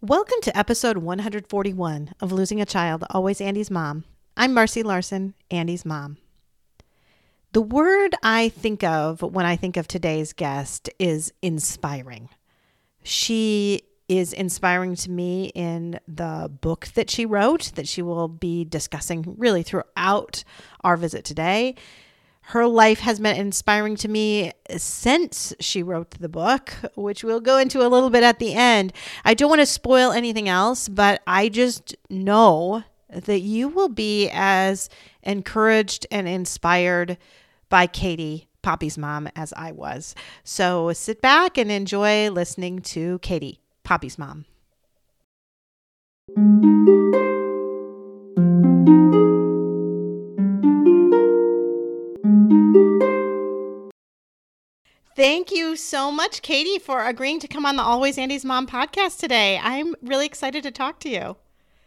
Welcome to episode 141 of Losing a Child, Always Andy's Mom. I'm Marcy Larson, Andy's mom. The word I think of when I think of today's guest is inspiring. She is inspiring to me in the book that she wrote, that she will be discussing really throughout our visit today. Her life has been inspiring to me since she wrote the book, which we'll go into a little bit at the end. I don't want to spoil anything else, but I just know that you will be as encouraged and inspired by Katie, Poppy's mom, as I was. So sit back and enjoy listening to Katie, Poppy's mom. Thank you so much, Katie, for agreeing to come on the Always Andy's Mom podcast today. I'm really excited to talk to you.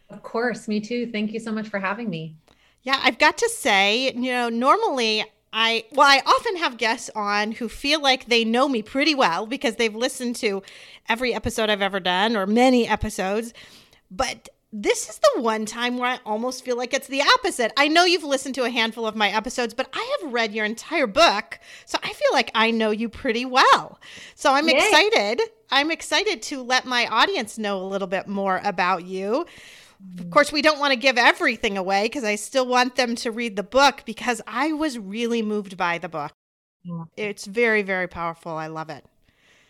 Of course, me too. Thank you so much for having me. Yeah, I've got to say, you know, normally I well, I often have guests on who feel like they know me pretty well because they've listened to every episode I've ever done or many episodes. But this is the one time where I almost feel like it's the opposite. I know you've listened to a handful of my episodes, but I have read your entire book. So I feel like I know you pretty well. So I'm Yay. excited. I'm excited to let my audience know a little bit more about you. Of course, we don't want to give everything away because I still want them to read the book because I was really moved by the book. It's very, very powerful. I love it.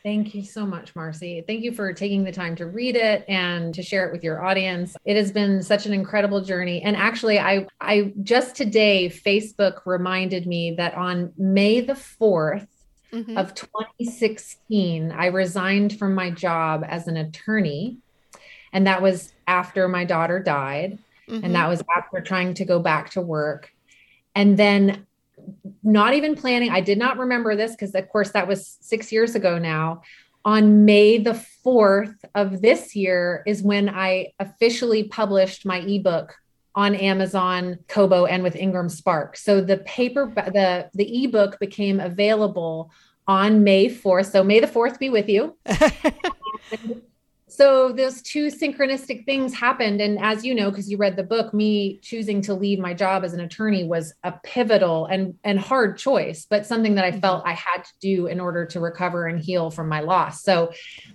Thank you so much, Marcy. Thank you for taking the time to read it and to share it with your audience. It has been such an incredible journey. And actually, I I just today Facebook reminded me that on May the 4th mm-hmm. of 2016, I resigned from my job as an attorney. And that was after my daughter died. Mm-hmm. And that was after trying to go back to work. And then not even planning. I did not remember this because, of course, that was six years ago now. On May the 4th of this year is when I officially published my ebook on Amazon, Kobo, and with Ingram Spark. So the paper, the the ebook became available on May 4th. So May the 4th be with you. so those two synchronistic things happened. And as you know because you read the book me choosing to leave my job as an attorney was a pivotal and and hard choice but something that i mm-hmm. felt i had to do in order to recover and heal from my loss. So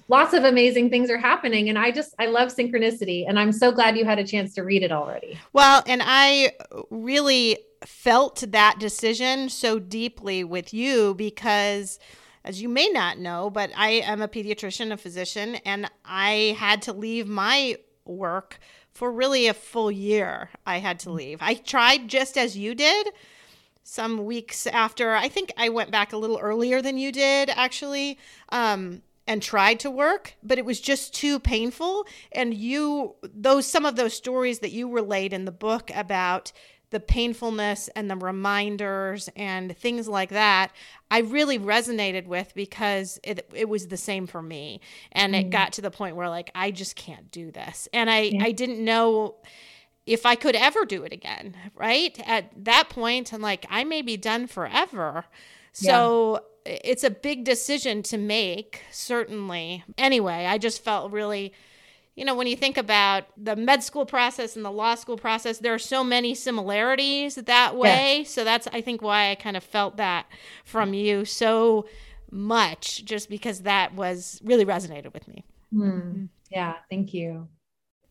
lots of amazing things are happening. And i just i love synchronicity and i'm so glad you had a chance to read it already. Well and i really felt that decision so deeply with you because as you may not know, but I am a pediatrician, a physician, and I had to leave my work for really a full year. I had to leave. I tried just as you did some weeks after. I think I went back a little earlier than you did, actually. Um, and tried to work but it was just too painful and you those some of those stories that you relayed in the book about the painfulness and the reminders and things like that I really resonated with because it, it was the same for me and mm. it got to the point where like I just can't do this and I yeah. I didn't know if I could ever do it again right at that point I'm like I may be done forever so yeah. it's a big decision to make certainly anyway I just felt really you know, when you think about the med school process and the law school process, there are so many similarities that way. Yeah. So that's, I think, why I kind of felt that from you so much, just because that was really resonated with me. Mm. Yeah, thank you.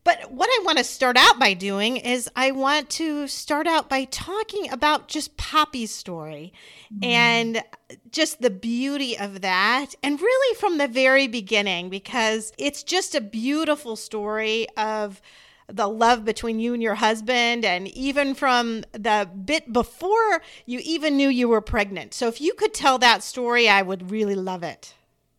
But what I want to start out by doing is I want to start out by talking about just Poppy's story mm. and just the beauty of that. And really from the very beginning, because it's just a beautiful story of the love between you and your husband and even from the bit before you even knew you were pregnant. So if you could tell that story, I would really love it.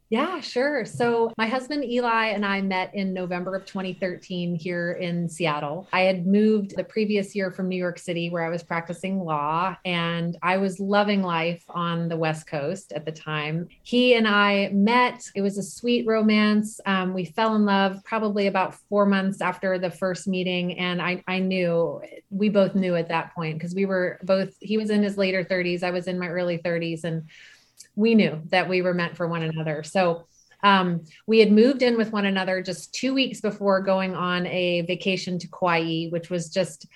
Yeah, sure. So, my husband Eli and I met in November of 2013 here in Seattle. I had moved the previous year from New York City, where I was practicing law, and I was loving life on the West Coast at the time. He and I met. It was a sweet romance. Um, we fell in love probably about four months after the first meeting. And I, I knew, we both knew at that point because we were both, he was in his later 30s, I was in my early 30s. And we knew that we were meant for one another. So um, we had moved in with one another just two weeks before going on a vacation to Kauai, which was just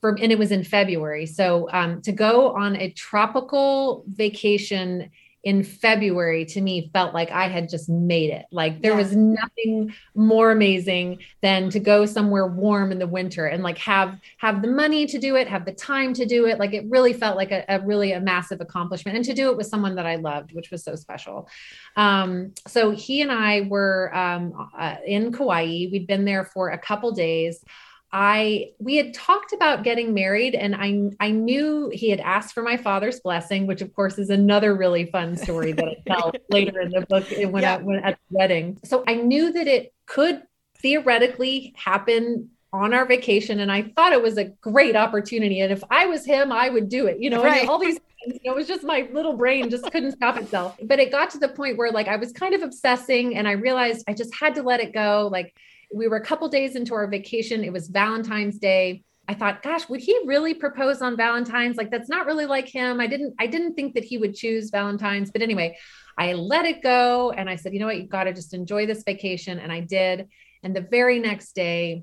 from, and it was in February. So um, to go on a tropical vacation in February to me felt like I had just made it. Like there yeah. was nothing more amazing than to go somewhere warm in the winter and like have have the money to do it, have the time to do it. Like it really felt like a, a really a massive accomplishment and to do it with someone that I loved, which was so special. Um, so he and I were um, uh, in Kauai. We'd been there for a couple days. I we had talked about getting married and I I knew he had asked for my father's blessing, which of course is another really fun story that I tell later in the book eh, when, yeah. I, when at the wedding. So I knew that it could theoretically happen on our vacation and I thought it was a great opportunity and if I was him I would do it. You know, right. all these things, you know, it was just my little brain just couldn't stop itself. But it got to the point where like I was kind of obsessing and I realized I just had to let it go like we were a couple days into our vacation. It was Valentine's Day. I thought, gosh, would he really propose on Valentine's? Like that's not really like him. I didn't I didn't think that he would choose Valentine's, but anyway, I let it go and I said, you know what, you got to just enjoy this vacation and I did. And the very next day,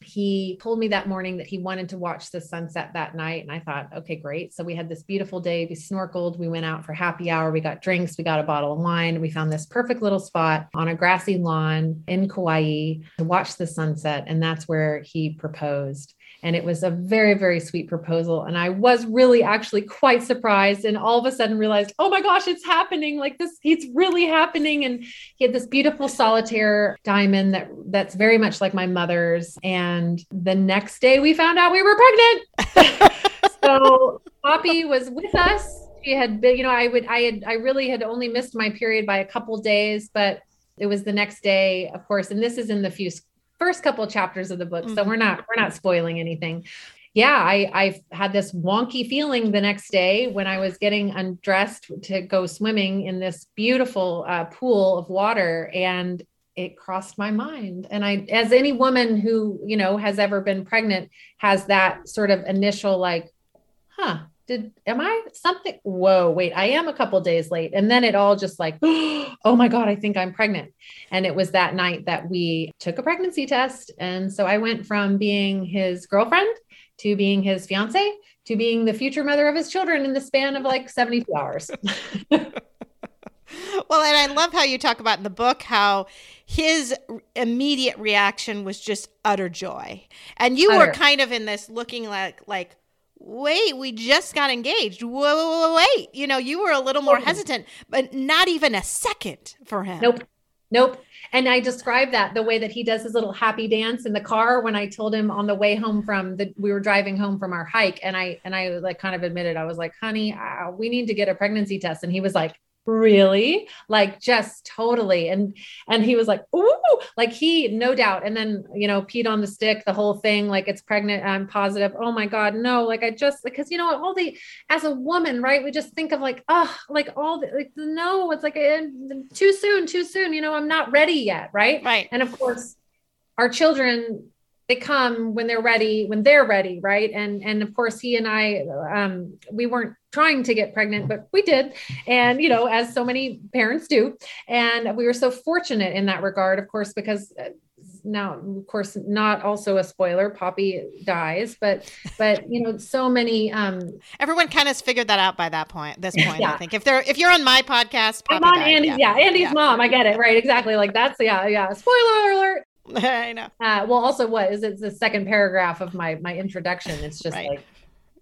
he told me that morning that he wanted to watch the sunset that night. And I thought, okay, great. So we had this beautiful day. We snorkeled. We went out for happy hour. We got drinks. We got a bottle of wine. We found this perfect little spot on a grassy lawn in Kauai to watch the sunset. And that's where he proposed. And it was a very, very sweet proposal. And I was really actually quite surprised and all of a sudden realized, oh my gosh, it's happening. Like this, it's really happening. And he had this beautiful solitaire diamond that that's very much like my mother's. And the next day we found out we were pregnant. so Poppy was with us. She had been, you know, I would, I had, I really had only missed my period by a couple days, but it was the next day, of course. And this is in the few first couple chapters of the book. Mm-hmm. So we're not we're not spoiling anything. Yeah, I I had this wonky feeling the next day when I was getting undressed to go swimming in this beautiful uh, pool of water, and it crossed my mind. And I, as any woman who you know has ever been pregnant, has that sort of initial like, huh, did am I something? Whoa, wait, I am a couple days late. And then it all just like, oh my God, I think I'm pregnant. And it was that night that we took a pregnancy test. And so I went from being his girlfriend to being his fiance to being the future mother of his children in the span of like 72 hours. well, and I love how you talk about in the book how his immediate reaction was just utter joy. And you utter. were kind of in this looking like like wait, we just got engaged. Whoa, whoa, whoa, wait. You know, you were a little more hesitant, but not even a second for him. Nope. Nope. And I described that the way that he does his little happy dance in the car when I told him on the way home from the we were driving home from our hike and I and I like kind of admitted I was like, "Honey, uh, we need to get a pregnancy test." And he was like, really? Like just totally. And and he was like ooh like he no doubt. And then you know peed on the stick the whole thing like it's pregnant i'm positive. Oh my god no like i just because you know all the as a woman right we just think of like oh like all the like no it's like uh, too soon too soon you know i'm not ready yet right? Right. And of course our children they come when they're ready when they're ready right? And and of course he and i um we weren't trying to get pregnant, but we did. And, you know, as so many parents do. And we were so fortunate in that regard, of course, because uh, now of course not also a spoiler poppy dies but but you know so many um everyone kind of figured that out by that point this point yeah. i think if they're if you're on my podcast i'm on died, andy's yeah, yeah andy's yeah. mom i get it right exactly like that's yeah yeah spoiler alert I know. Uh, well, also, what is it? The second paragraph of my my introduction. It's just right. like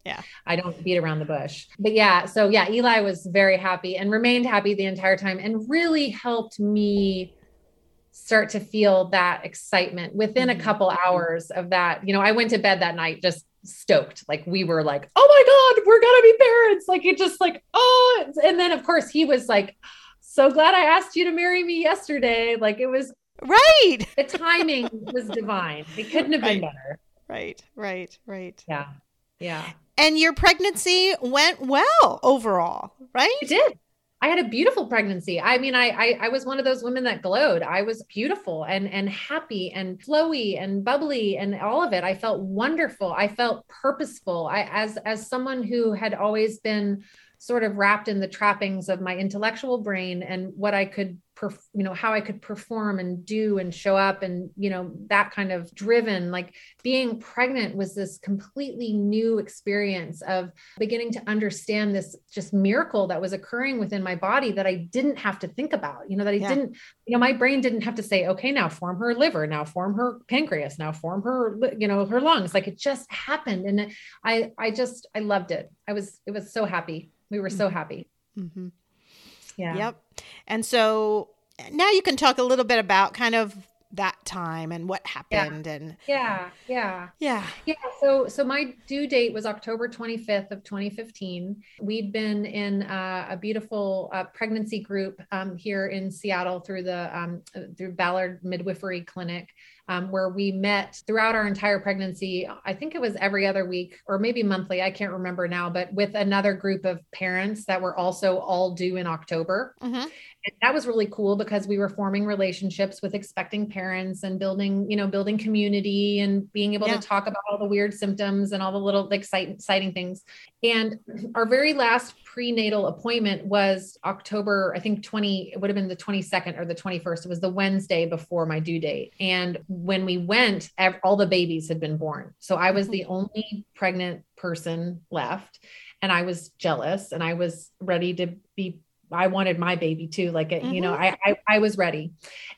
yeah. I don't beat around the bush. But yeah, so yeah, Eli was very happy and remained happy the entire time and really helped me start to feel that excitement within Mm-hmm. a couple hours of that. You know, I went to bed that night just stoked. Like we were like, oh my God, we're gonna be parents. Like it just like, oh, and then of course he was like, so glad I asked you to marry me yesterday. Like it was Right. the timing was divine. It couldn't have been Right. better. Right. Right. Right. Yeah. Yeah. And your pregnancy went well overall, right? It did. I had a beautiful pregnancy. I mean, I, I I was one of those women that glowed. I was beautiful and and happy and flowy and bubbly and all of it. I felt wonderful. I felt purposeful. I as as someone who had always been sort of wrapped in the trappings of my intellectual brain and what I could perf- you know how I could perform and do and show up and you know that kind of driven like being pregnant was this completely new experience of beginning to understand this just miracle that was occurring within my body that I didn't have to think about. You know, that I Yeah. didn't, you know, my brain didn't have to say, okay, now form her liver, now form her pancreas, now form her, you know, her lungs. Like it just happened. And I, I just, I loved it. I was, it was so happy. We were so happy. Mm-hmm. Yeah. Yep. And so now you can talk a little bit about kind of that time and what happened and Yeah. Yeah. yeah. Yeah. So, so my due date was October 25th of 2015. We'd been in uh, a beautiful uh, pregnancy group um, here in Seattle through the um, uh, through Ballard Midwifery Clinic, um, where we met throughout our entire pregnancy. I think it was every other week or maybe monthly. I can't remember now, but with another group of parents that were also all due in October. Mm-hmm. That was really cool because we were forming relationships with expecting parents and building, you know, building community and being able Yeah. to talk about all the weird symptoms and all the little excite- exciting things. And our very last prenatal appointment was October, I think 20, it would have been the 22nd or the 21st. It was the Wednesday before my due date. And when we went, all the babies had been born. So I was the mm-hmm. only pregnant person left. And I was jealous and I was ready to be I wanted my baby too. Like, it, you know, I, I, I was ready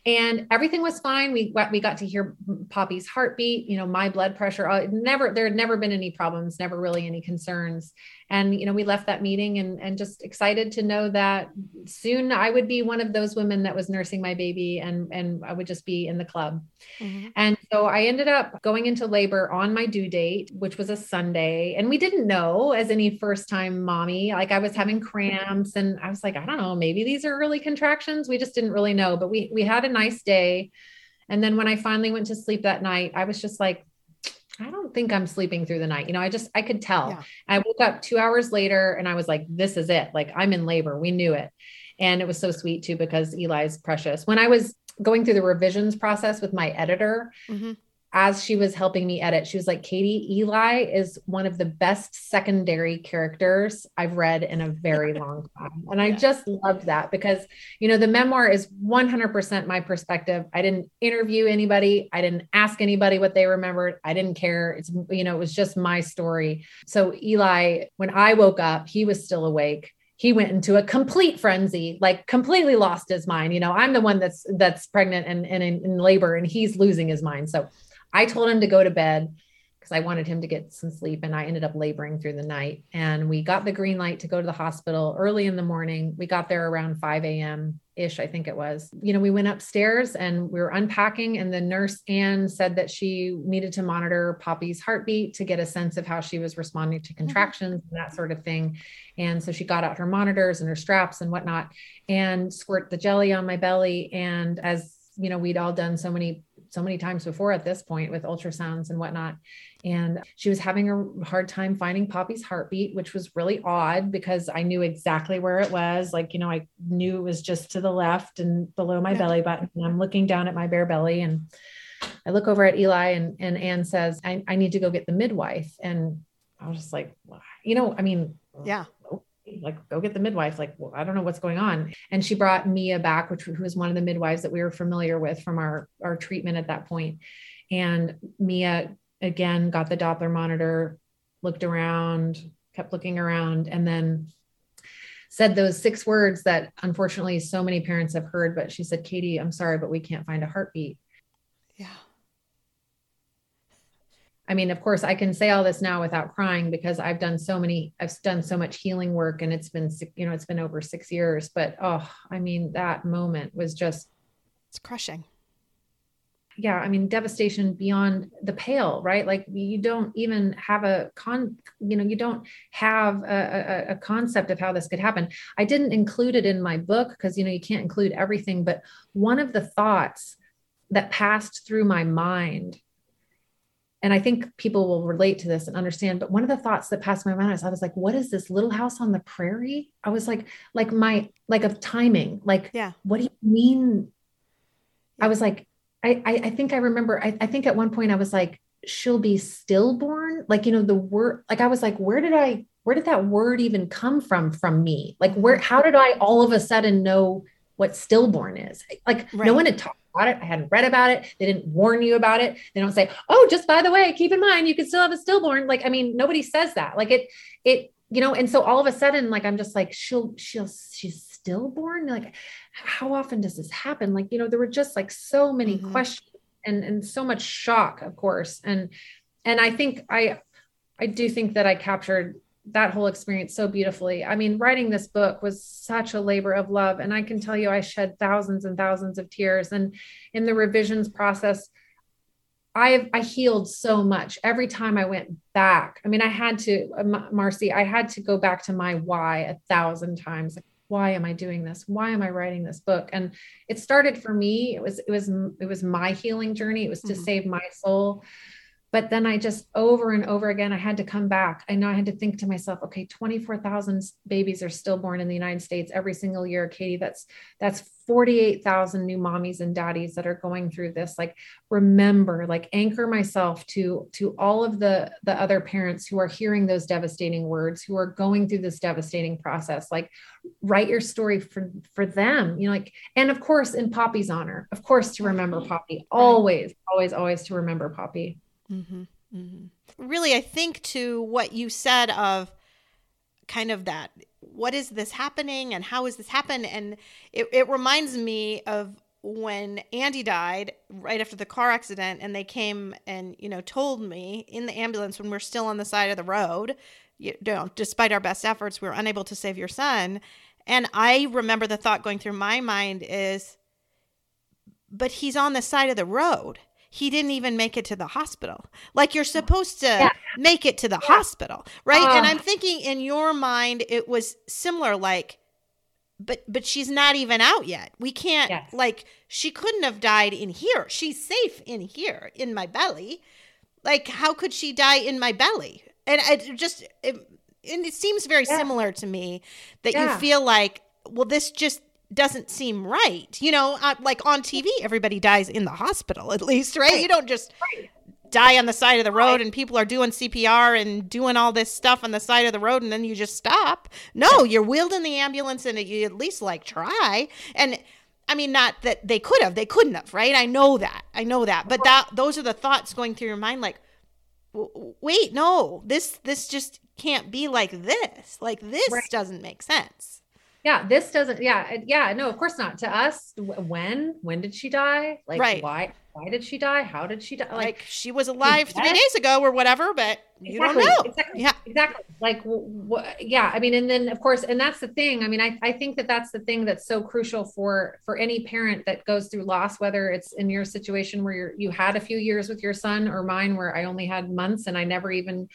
and everything was fine. We got, we got to hear Poppy's heartbeat, you know, my blood pressure, uh, never, there had never been any problems, never really any concerns. And, you know, we left that meeting and, and just excited to know that soon I would be one of those women that was nursing my baby and, and I would just be in the club. Mm-hmm. And so I ended up going into labor on my due date, which was a Sunday. And we didn't know as any first time mommy, like I was having cramps and I was like, I don't know, maybe these are early contractions. We just didn't really know, but we, we had a nice day. And then when I finally went to sleep that night, I was just like, I don't think I'm sleeping through the night. You know, I just, I could tell. Yeah. I woke up two hours later and I was like, this is it. Like I'm in labor. We knew it. And it was so sweet too, because Eli's precious. When I was going through the revisions process with my editor, Mm-hmm. As she was helping me edit, she was like, Katie, Eli is one of the best secondary characters I've read in a very long time. And I just loved that because, you know, the memoir is 100% my perspective. I didn't interview anybody, I didn't ask anybody what they remembered. I didn't care. It's, you know, it was just my story. So, Eli, when I woke up, he was still awake he went into a complete frenzy like completely lost his mind you know i'm the one that's that's pregnant and, and in, in labor and he's losing his mind so i told him to go to bed because i wanted him to get some sleep and i ended up laboring through the night. And we got the green light to go to the hospital early in the morning. We got there around 5 a.m ish i think it was. You know we went upstairs and we were unpacking and the nurse anne said that she needed to monitor poppy's heartbeat to get a sense of how she was responding to mm-hmm. contractions and that sort of thing. And so she got out her monitors and her straps and whatnot and squirt the jelly on my belly. And as you know, we'd all done so many, so many times before at this point with ultrasounds and whatnot. And she was having a hard time finding Poppy's heartbeat, which was really odd because I knew exactly where it was. Like, you know, I knew it was just to the left and below my Yeah. belly button. And I'm looking down at my bare belly and I look over at Eli and, and Anne says, I, I need to go get the midwife. And I was just like, you know, I mean, Yeah. Like go get the midwife like well, i don't know what's going on. And she brought mia back which who was one of the midwives that we were familiar with from our our treatment at that point. And mia again got the doppler monitor looked around kept looking around and then said those six words that unfortunately so many parents have heard but she said katie i'm sorry but we can't find a heartbeat Yeah. I mean, of course, I can say all this now without crying because I've done so many, I've done so much healing work and it's been, you know, it's been over six years. But oh, I mean, that moment was just, It's crushing. yeah, I mean, devastation beyond the pale, right? Like you don't even have a con, you know, you don't have a, a, a concept of how this could happen. I didn't include it in my book because, you know, you can't include everything, but one of the thoughts that passed through my mind and I think people will relate to this and understand. But one of the thoughts that passed my mind is I was like, what is this little house on the prairie? I was like, like my like of timing, like, yeah, what do you mean? I was like, I I, I think I remember, I, I think at one point I was like, she'll be stillborn. Like, you know, the word, like I was like, where did I where did that word even come from from me? Like where mm-hmm. how did I all of a sudden know what stillborn is? Like right. no one had talked about it. I hadn't read about it. They didn't warn you about it. They don't say, "Oh, just by the way, keep in mind you can still have a stillborn." Like, I mean, nobody says that. Like it, it, you know. And so all of a sudden, like I'm just like, she'll, she'll, she's stillborn. Like, how often does this happen? Like, you know, there were just like so many mm-hmm. questions and and so much shock, of course. And and I think I, I do think that I captured that whole experience so beautifully. I mean, writing this book was such a labor of love. And I can tell you, I shed thousands and thousands of tears. And in the revisions process, I I healed so much every time I went back. I mean, I had to, uh, Marcy, I had to go back to my why a thousand times. Like, why am I doing this? Why am I writing this book? And it started for me. It was it was it was my healing journey. It was to mm-hmm. save my soul but then I just over and over again, I had to come back. I know I had to think to myself, okay, 24,000 babies are stillborn in the United States every single year, Katie. That's that's 48,000 new mommies and daddies that are going through this. Like remember, like anchor myself to to all of the the other parents who are hearing those devastating words, who are going through this devastating process. Like write your story for for them. You know, like and of course in Poppy's honor, of course to remember Poppy. Always, always, always to remember Poppy. Mm-hmm. Mm-hmm. Really, I think to what you said of kind of that what is this happening and how is this happen and it, it reminds me of when andy died right after the car accident and they came and you know told me in the ambulance when we're still on the side of the road you know despite our best efforts we were unable to save your son and i remember the thought going through my mind is but he's on the side of the road he didn't even make it to the hospital. Like you're supposed to yeah. make it to the yeah. hospital, right? Uh, and I'm thinking in your mind it was similar like but but she's not even out yet. We can't yes. like she couldn't have died in here. She's safe in here in my belly. Like how could she die in my belly? And it just it, and it seems very yeah. similar to me that you feel like well this just doesn't seem right. You know, uh, like on TV, everybody dies in the hospital, at least, right? right. You don't just right. die on the side of the road right. and people are doing CPR and doing all this stuff on the side of the road and then you just stop. No, you're wheeled in the ambulance and you at least like try. And I mean, not that they could have, they couldn't have, right? I know that. I know that. But that those are the thoughts going through your mind like, wait, no, this this just can't be like this. Like this doesn't make sense yeah this doesn't yeah yeah no of course not. To us when when did she die? Like right. why why did she die? How did she die? Like, like she was alive three days ago or whatever but you exactly, don't know. exactly, yeah. exactly. Like wh- yeah i mean and then of course and that's the thing. I mean I, I think that that's the thing that's so crucial for for any parent that goes through loss whether it's in your situation where you're you had a few years with your son or mine where i only had months and i never even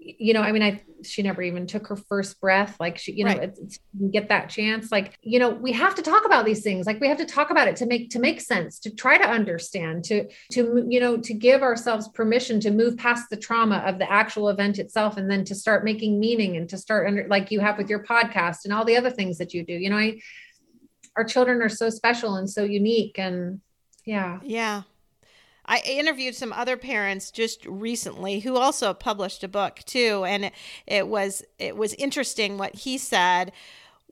you know, I mean, I she never even took her first breath. Like she, you know, right. it's, it's, get that chance. Like, you know, we have to talk about these things. Like we have to talk about it to make to make sense, to try to understand, to to you know, to give ourselves permission to move past the trauma of the actual event itself, and then to start making meaning and to start under like you have with your podcast and all the other things that you do. You know, I, our children are so special and so unique, and yeah, yeah. I interviewed some other parents just recently who also published a book too, and it, it was it was interesting what he said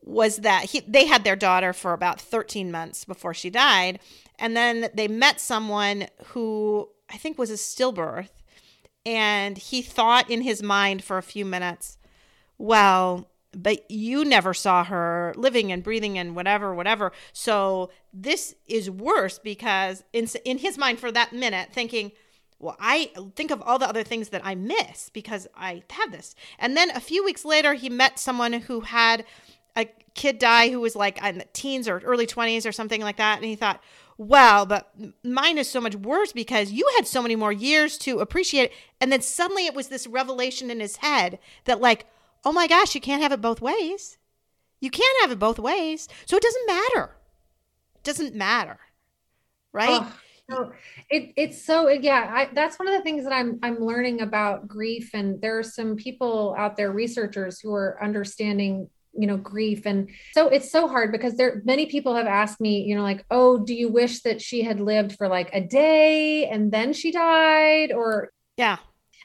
was that he, they had their daughter for about 13 months before she died, and then they met someone who I think was a stillbirth, and he thought in his mind for a few minutes, well, but you never saw her living and breathing and whatever whatever. So this is worse because in in his mind for that minute thinking well i think of all the other things that i miss because i have this. And then a few weeks later he met someone who had a kid die who was like in the teens or early 20s or something like that. And he thought well, but mine is so much worse because you had so many more years to appreciate it. And then suddenly it was this revelation in his head that, like, oh my gosh, you can't have it both ways. You can't have it both ways. So it doesn't matter. It doesn't matter. Right? Oh, no, it, it's so yeah I, that's one of the things that i'm i'm learning about grief and there are some people out there researchers who are understanding you know grief and so it's so hard because there many people have asked me you know like oh do you wish that she had lived for like a day and then she died or yeah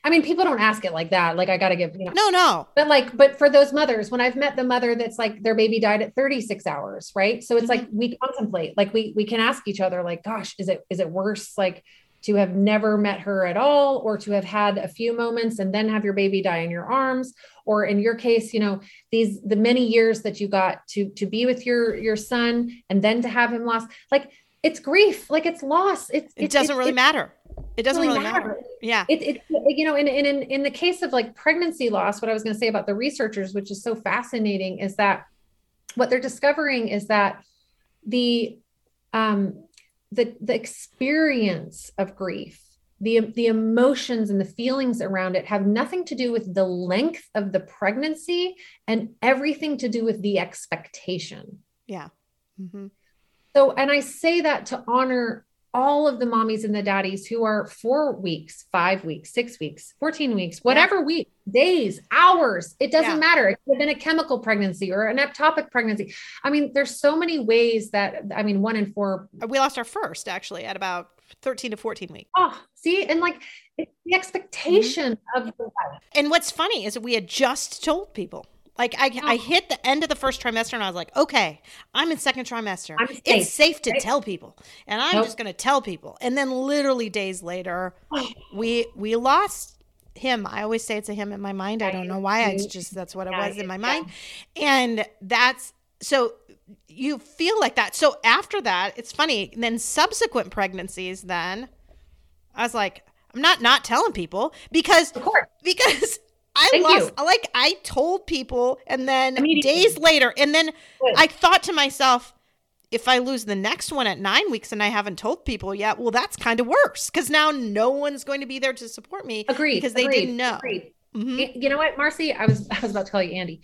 I mean, people don't ask it like that. Like, I got to give, you know. No, no. But like, but for those mothers, when I've met the mother that's like their baby died at 36 hours, right? So it's mm-hmm. like we contemplate, like we we can ask each other, like, gosh, is it is it worse like to have never met her at all, or to have had a few moments and then have your baby die in your arms, or in your case, you know, these the many years that you got to to be with your your son and then to have him lost, like it's grief, like it's loss. It's, it, doesn't really matter it doesn't really, really matter. matter. Yeah. It, it, you know, in, in, in the case of like pregnancy loss, what I was going to say about the researchers, which is so fascinating is that what they're discovering is that the, um, the, the experience of grief, the, the emotions and the feelings around it have nothing to do with the length of the pregnancy and everything to do with the expectation. Yeah. Mm-hmm. So, and I say that to honor all of the mommies and the daddies who are four weeks, five weeks, six weeks, 14 weeks, whatever yeah. week, days, hours, it doesn't yeah. matter. It could have been a chemical pregnancy or an ectopic pregnancy. I mean, there's so many ways that, I mean, one in four. We lost our first actually at about 13 to 14 weeks. Oh, see, and like it's the expectation mm-hmm. of. And what's funny is that we had just told people like I, I oh. hit the end of the first trimester and I was like, okay, I'm in second trimester. Safe, it's safe to right? tell people, and I'm nope. just going to tell people. And then literally days later, we we lost him. I always say it's a him in my mind. I don't know why. It's just that's what it was in my mind, and that's so you feel like that. So after that, it's funny. Then subsequent pregnancies, then I was like, I'm not not telling people because because I Thank lost you. like I told people and then days later and then Good. I thought to myself if I lose the next one at 9 weeks and I haven't told people yet, well that's kind of worse cuz now no one's going to be there to support me Agreed. because they Agreed. didn't know. Agreed. Mm-hmm. You know what, Marcy? I was I was about to call you Andy.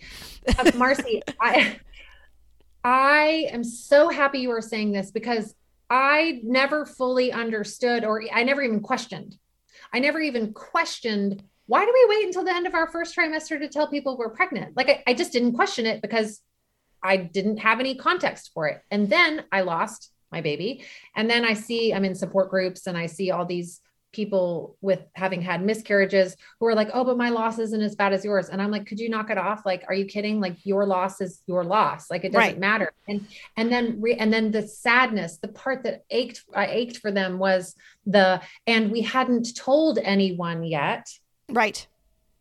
Uh, Marcy, I I am so happy you are saying this because I never fully understood or I never even questioned. I never even questioned why do we wait until the end of our first trimester to tell people we're pregnant? Like I, I just didn't question it because I didn't have any context for it. And then I lost my baby. And then I see I'm in support groups and I see all these people with having had miscarriages who are like, oh, but my loss isn't as bad as yours. And I'm like, could you knock it off? Like, are you kidding? Like your loss is your loss. Like it doesn't right. matter. And and then re- and then the sadness, the part that ached, I ached for them was the and we hadn't told anyone yet Right.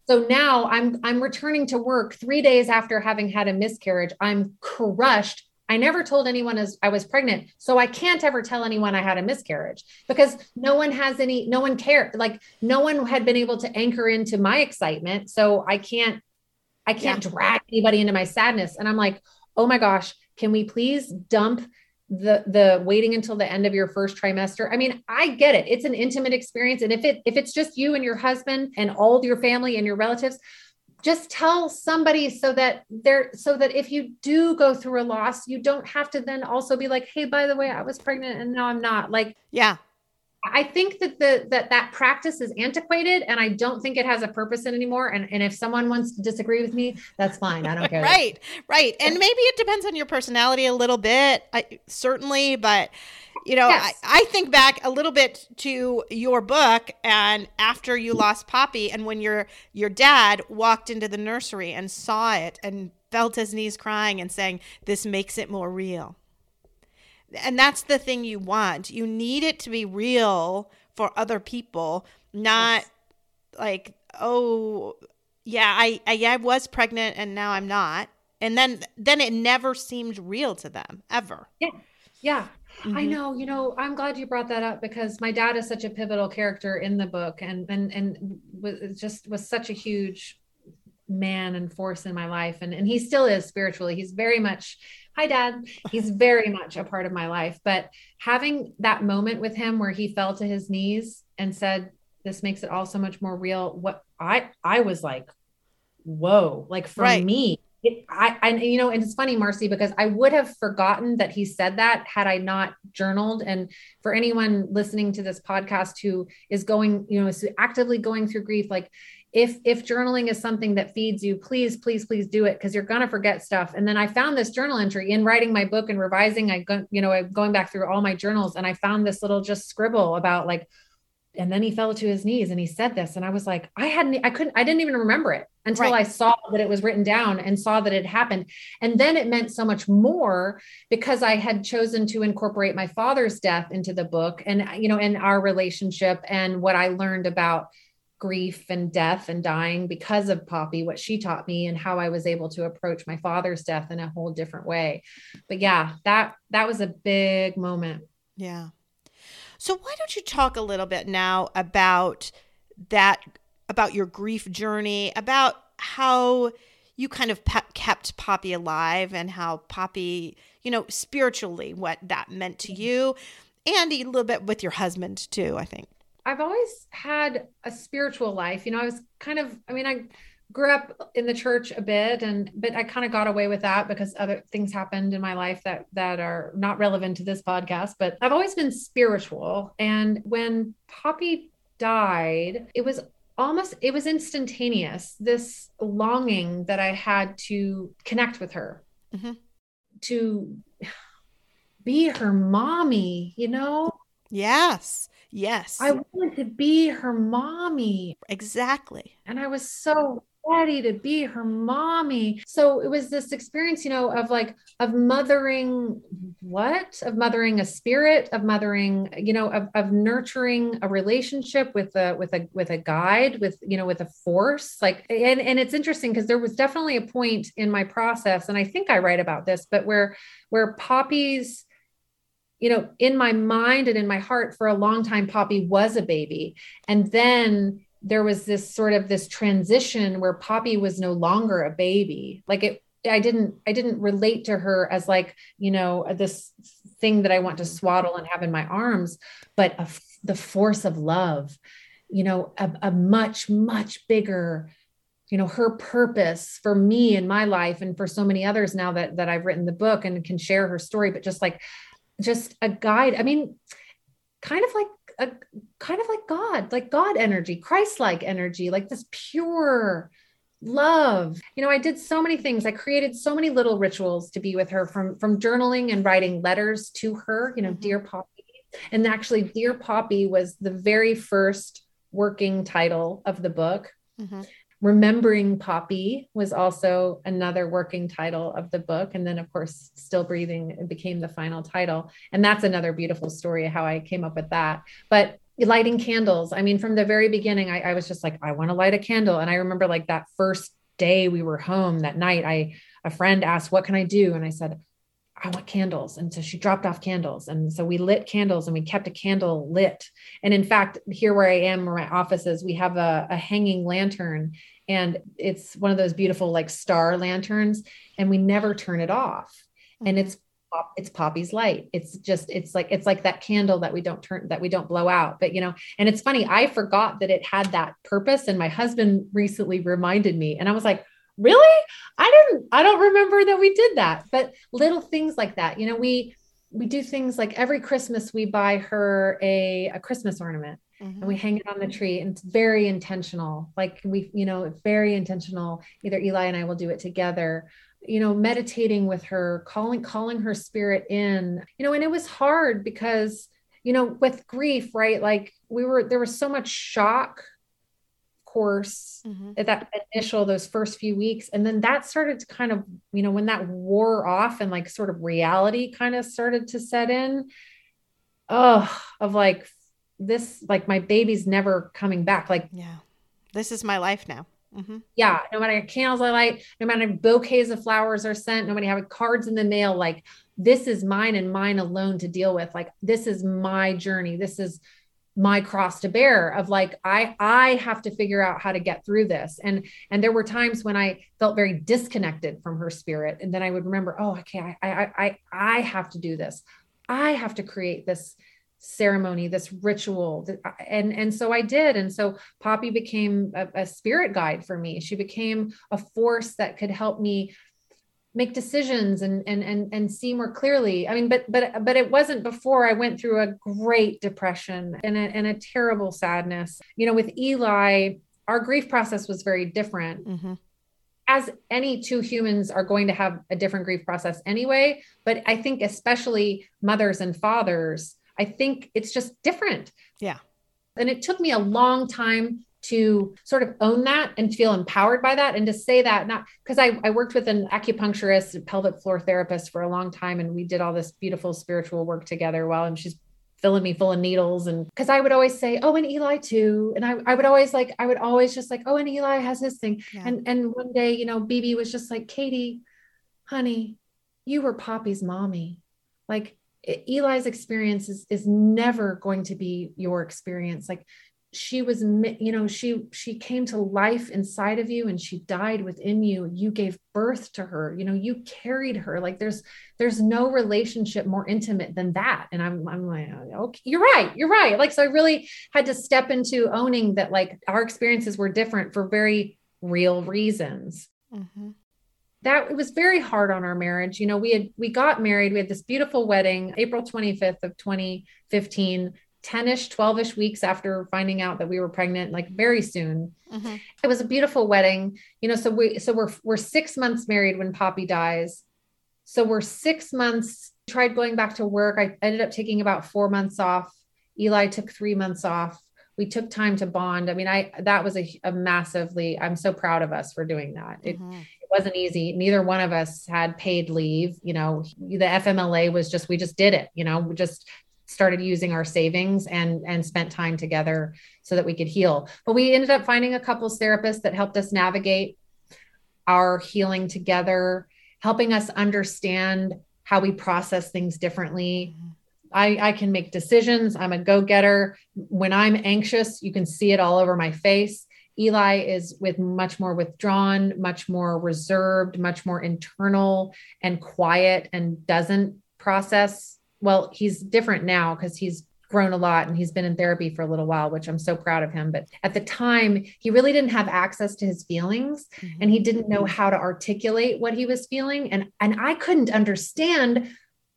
So now I'm I'm returning to work 3 days after having had a miscarriage. I'm crushed. I never told anyone as I was pregnant, so I can't ever tell anyone I had a miscarriage because no one has any no one cared. Like no one had been able to anchor into my excitement, so I can't I can't yeah. drag anybody into my sadness and I'm like, "Oh my gosh, can we please dump the the waiting until the end of your first trimester. I mean i get it. It's an intimate experience. And if it if it's just you and your husband and all of your family and your relatives just tell somebody so that they're so that if you do go through a loss you don't have to then also be like hey by the way i was pregnant and now i'm not. Like yeah I think that the that that practice is antiquated and I don't think it has a purpose in anymore. And, and if someone wants to disagree with me, that's fine. I don't care. right, right. And maybe it depends on your personality a little bit, I, certainly, but you know, yes. I, I think back a little bit to your book and after you lost Poppy and when your your dad walked into the nursery and saw it and felt his knees crying and saying, This makes it more real and that's the thing you want. You need it to be real for other people, not yes. like, oh, yeah, I, I yeah, I was pregnant and now I'm not. And then then it never seemed real to them ever. Yeah. Yeah. Mm-hmm. I know, you know, I'm glad you brought that up because my dad is such a pivotal character in the book and and and was just was such a huge man and force in my life. And, and he still is spiritually. He's very much, hi, dad. He's very much a part of my life. But having that moment with him where he fell to his knees and said, this makes it all so much more real. What I, I was like, whoa, like for right. me, it, I, I, you know, and it's funny, Marcy, because I would have forgotten that he said that had I not journaled. And for anyone listening to this podcast who is going, you know, is actively going through grief, like if if journaling is something that feeds you, please, please, please do it because you're gonna forget stuff. And then I found this journal entry in writing my book and revising. I go, you know, I'm going back through all my journals, and I found this little just scribble about like and then he fell to his knees and he said this and i was like i hadn't i couldn't i didn't even remember it until right. i saw that it was written down and saw that it happened and then it meant so much more because i had chosen to incorporate my father's death into the book and you know in our relationship and what i learned about grief and death and dying because of poppy what she taught me and how i was able to approach my father's death in a whole different way. But yeah that that was a big moment. Yeah. So why don't you talk a little bit now about that about your grief journey, about how you kind of pe- kept Poppy alive and how Poppy, you know, spiritually what that meant to mm-hmm. you and a little bit with your husband too, I think. I've always had a spiritual life. You know, I was kind of I mean, I grew up in the church a bit and but I kind of got away with that because other things happened in my life that that are not relevant to this podcast but I've always been spiritual and when Poppy died it was almost it was instantaneous this longing that I had to connect with her mm-hmm. to be her mommy you know yes Yes. I wanted to be her mommy. Exactly. And I was so ready to be her mommy. So it was this experience, you know, of like, of mothering what? Of mothering a spirit, of mothering, you know, of, of nurturing a relationship with a, with a, with a guide, with, you know, with a force. Like, and, and it's interesting because there was definitely a point in my process, and I think I write about this, but where, where Poppy's, you know, in my mind and in my heart for a long time, Poppy was a baby. And then there was this sort of this transition where Poppy was no longer a baby. Like it, I didn't, I didn't relate to her as like, you know, this thing that I want to swaddle and have in my arms, but a, the force of love, you know, a, a much, much bigger, you know, her purpose for me in my life and for so many others now that that I've written the book and can share her story, but just like, just a guide. I mean, kind of like a kind of like God, like God energy, Christ-like energy, like this pure love. You know, I did so many things. I created so many little rituals to be with her from from journaling and writing letters to her, you know, mm-hmm. dear Poppy. And actually Dear Poppy was the very first working title of the book. Mm-hmm. Remembering Poppy was also another working title of the book. And then, of course, Still Breathing became the final title. And that's another beautiful story how I came up with that. But lighting candles, I mean, from the very beginning, I, I was just like, I want to light a candle. And I remember like that first day we were home that night, I, a friend asked, What can I do? And I said, I want candles. And so she dropped off candles. And so we lit candles and we kept a candle lit. And in fact, here where I am, where my office is, we have a, a hanging lantern and it's one of those beautiful like star lanterns and we never turn it off. Mm-hmm. And it's it's Poppy's light. It's just, it's like, it's like that candle that we don't turn, that we don't blow out. But, you know, and it's funny, I forgot that it had that purpose. And my husband recently reminded me, and I was like, really? I didn't i don't remember that we did that but little things like that. You know we we do things like every christmas we buy her a, a christmas ornament mm-hmm. and we hang it on the tree and it's very intentional. Like we you know very intentional. Either eli and i will do it together you know meditating with her calling calling her spirit in you know and it was hard because you know with grief right? Like we were there was so much shock course mm-hmm. at that initial those first few weeks. And then that started to kind of you know when that wore off and like sort of reality kind of started to set in oh of like this like my baby's never coming back. Like yeah. This is my life now. Mm-hmm. yeah no matter candles i light no matter bouquets of flowers are sent nobody having cards in the mail like this is mine and mine alone to deal with. Like this is my journey. This is my cross to bear of like i i have to figure out how to get through this. And and there were times when i felt very disconnected from her spirit. And then i would remember oh okay i i i, I have to do this. I have to create this ceremony this ritual and and so i did. And so poppy became a, a spirit guide for me. She became a force that could help me make decisions and and and and see more clearly. I mean, but but but it wasn't before I went through a great depression and a, and a terrible sadness. You know, with Eli, our grief process was very different. Mm-hmm. As any two humans are going to have a different grief process anyway, but I think especially mothers and fathers, I think it's just different. Yeah. And it took me a long time to sort of own that and feel empowered by that and to say that not because I, I worked with an acupuncturist pelvic floor therapist for a long time and we did all this beautiful spiritual work together while and she's filling me full of needles and because I would always say oh and Eli too and I, I would always like I would always just like oh and Eli has his thing yeah. and and one day you know BB was just like Katie honey you were Poppy's mommy like Eli's experience is, is never going to be your experience like she was you know she she came to life inside of you and she died within you. You gave birth to her you know you carried her. Like there's there's no relationship more intimate than that. And i'm i'm like okay you're right you're right. Like so i really had to step into owning that like our experiences were different for very real reasons. Mm-hmm. that it was very hard on our marriage. You know we had we got married we had this beautiful wedding april 25th of 2015 10ish 12ish weeks after finding out that we were pregnant like very soon. Mm-hmm. it was a beautiful wedding. You know so we so we're we're six months married when poppy dies. So we're six months tried going back to work. I ended up taking about four months off. Eli took three months off. We took time to bond. I mean i that was a, a massively i'm so proud of us for doing that. It, mm-hmm. it wasn't easy. Neither one of us had paid leave you know. The fmla was just we just did it you know. We just started using our savings and and spent time together so that we could heal but we ended up finding a couples therapist that helped us navigate our healing together helping us understand how we process things differently mm-hmm. I, I can make decisions. I'm a go getter. When I'm anxious, you can see it all over my face. Eli is with much more withdrawn, much more reserved, much more internal and quiet and doesn't process well, he's different now because he's grown a lot and he's been in therapy for a little while, which I'm so proud of him. But at the time, he really didn't have access to his feelings mm-hmm. and he didn't know how to articulate what he was feeling. And, and I couldn't understand.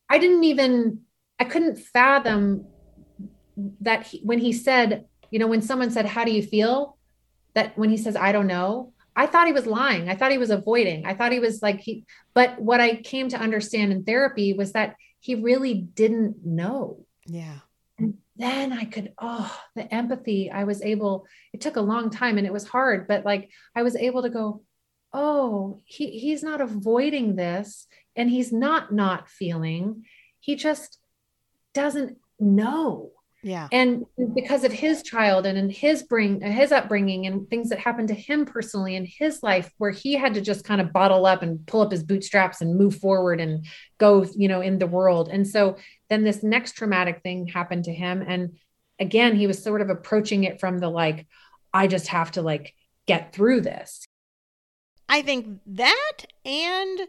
I didn't even, I couldn't fathom that he, when he said, you know, when someone said, How do you feel? That when he says, I don't know, I thought he was lying. I thought he was avoiding. I thought he was like he, but what I came to understand in therapy was that he really didn't know. Yeah. And then I could, oh, the empathy, I was able, it took a long time and it was hard, but like I was able to go, oh, he, he's not avoiding this and he's not not feeling. He just doesn't know. Yeah. And because of his child and in his bring his upbringing and things that happened to him personally in his life where he had to just kind of bottle up and pull up his bootstraps and move forward and go, you know, in the world. And so then this next traumatic thing happened to him and again he was sort of approaching it from the like I just have to like get through this. I think that and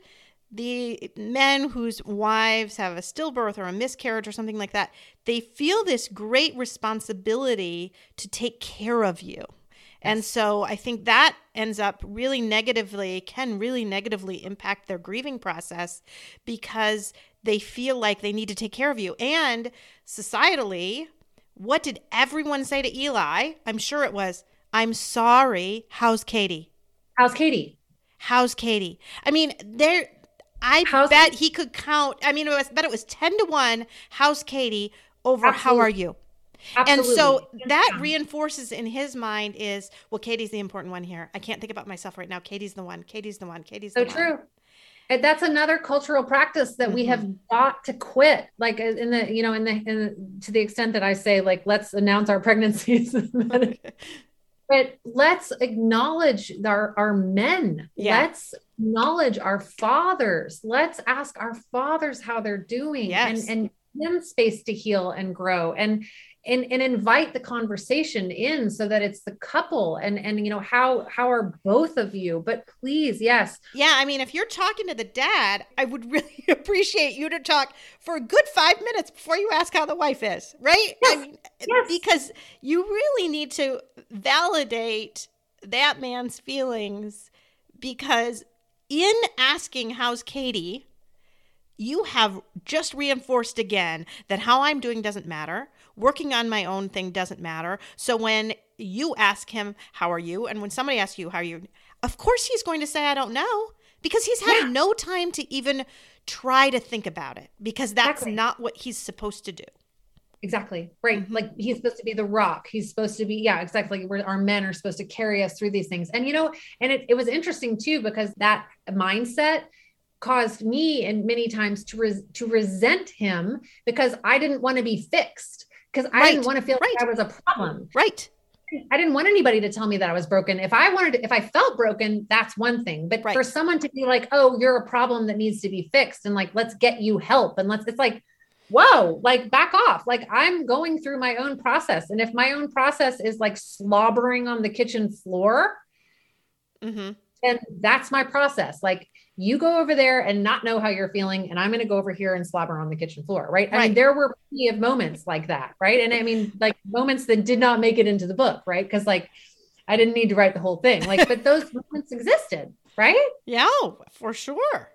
the men whose wives have a stillbirth or a miscarriage or something like that, they feel this great responsibility to take care of you. And so I think that ends up really negatively, can really negatively impact their grieving process because they feel like they need to take care of you. And societally, what did everyone say to Eli? I'm sure it was, I'm sorry. How's Katie? How's Katie? How's Katie? I mean, there I How's bet he could count. I mean, it was bet it was ten to one. How's Katie over? Absolutely. How are you? Absolutely. And so that reinforces in his mind is well, Katie's the important one here. I can't think about myself right now. Katie's the one. Katie's the one. Katie's the one. so the true. And that's another cultural practice that mm-hmm. we have mm-hmm. got to quit. Like uh, in the, you know, in the, in the, to the extent that I say, like, let's announce our pregnancies but let's acknowledge our, our men yeah. let's acknowledge our fathers let's ask our fathers how they're doing yes. and and them space to heal and grow and and and invite the conversation in so that it's the couple and and you know how how are both of you but please yes yeah i mean if you're talking to the dad i would really appreciate you to talk for a good five minutes before you ask how the wife is right yes. I mean, yes. because you really need to validate that man's feelings because in asking how's katie you have just reinforced again that how I'm doing doesn't matter. Working on my own thing doesn't matter. So when you ask him, How are you? And when somebody asks you, How are you? Of course he's going to say, I don't know, because he's had yeah. no time to even try to think about it, because that's exactly. not what he's supposed to do. Exactly. Right. Mm-hmm. Like he's supposed to be the rock. He's supposed to be, yeah, exactly. Where our men are supposed to carry us through these things. And, you know, and it, it was interesting too, because that mindset caused me and many times to res- to resent him because I didn't want to be fixed because I right. didn't want to feel right. like I was a problem. Right. I didn't want anybody to tell me that I was broken. If I wanted to, if I felt broken, that's one thing. But right. for someone to be like, "Oh, you're a problem that needs to be fixed," and like, let's get you help, and let's, it's like, whoa, like back off. Like I'm going through my own process, and if my own process is like slobbering on the kitchen floor, mm-hmm. then that's my process. Like you go over there and not know how you're feeling and i'm going to go over here and slobber on the kitchen floor right? right i mean there were plenty of moments like that right and i mean like moments that did not make it into the book right because like i didn't need to write the whole thing like but those moments existed right yeah for sure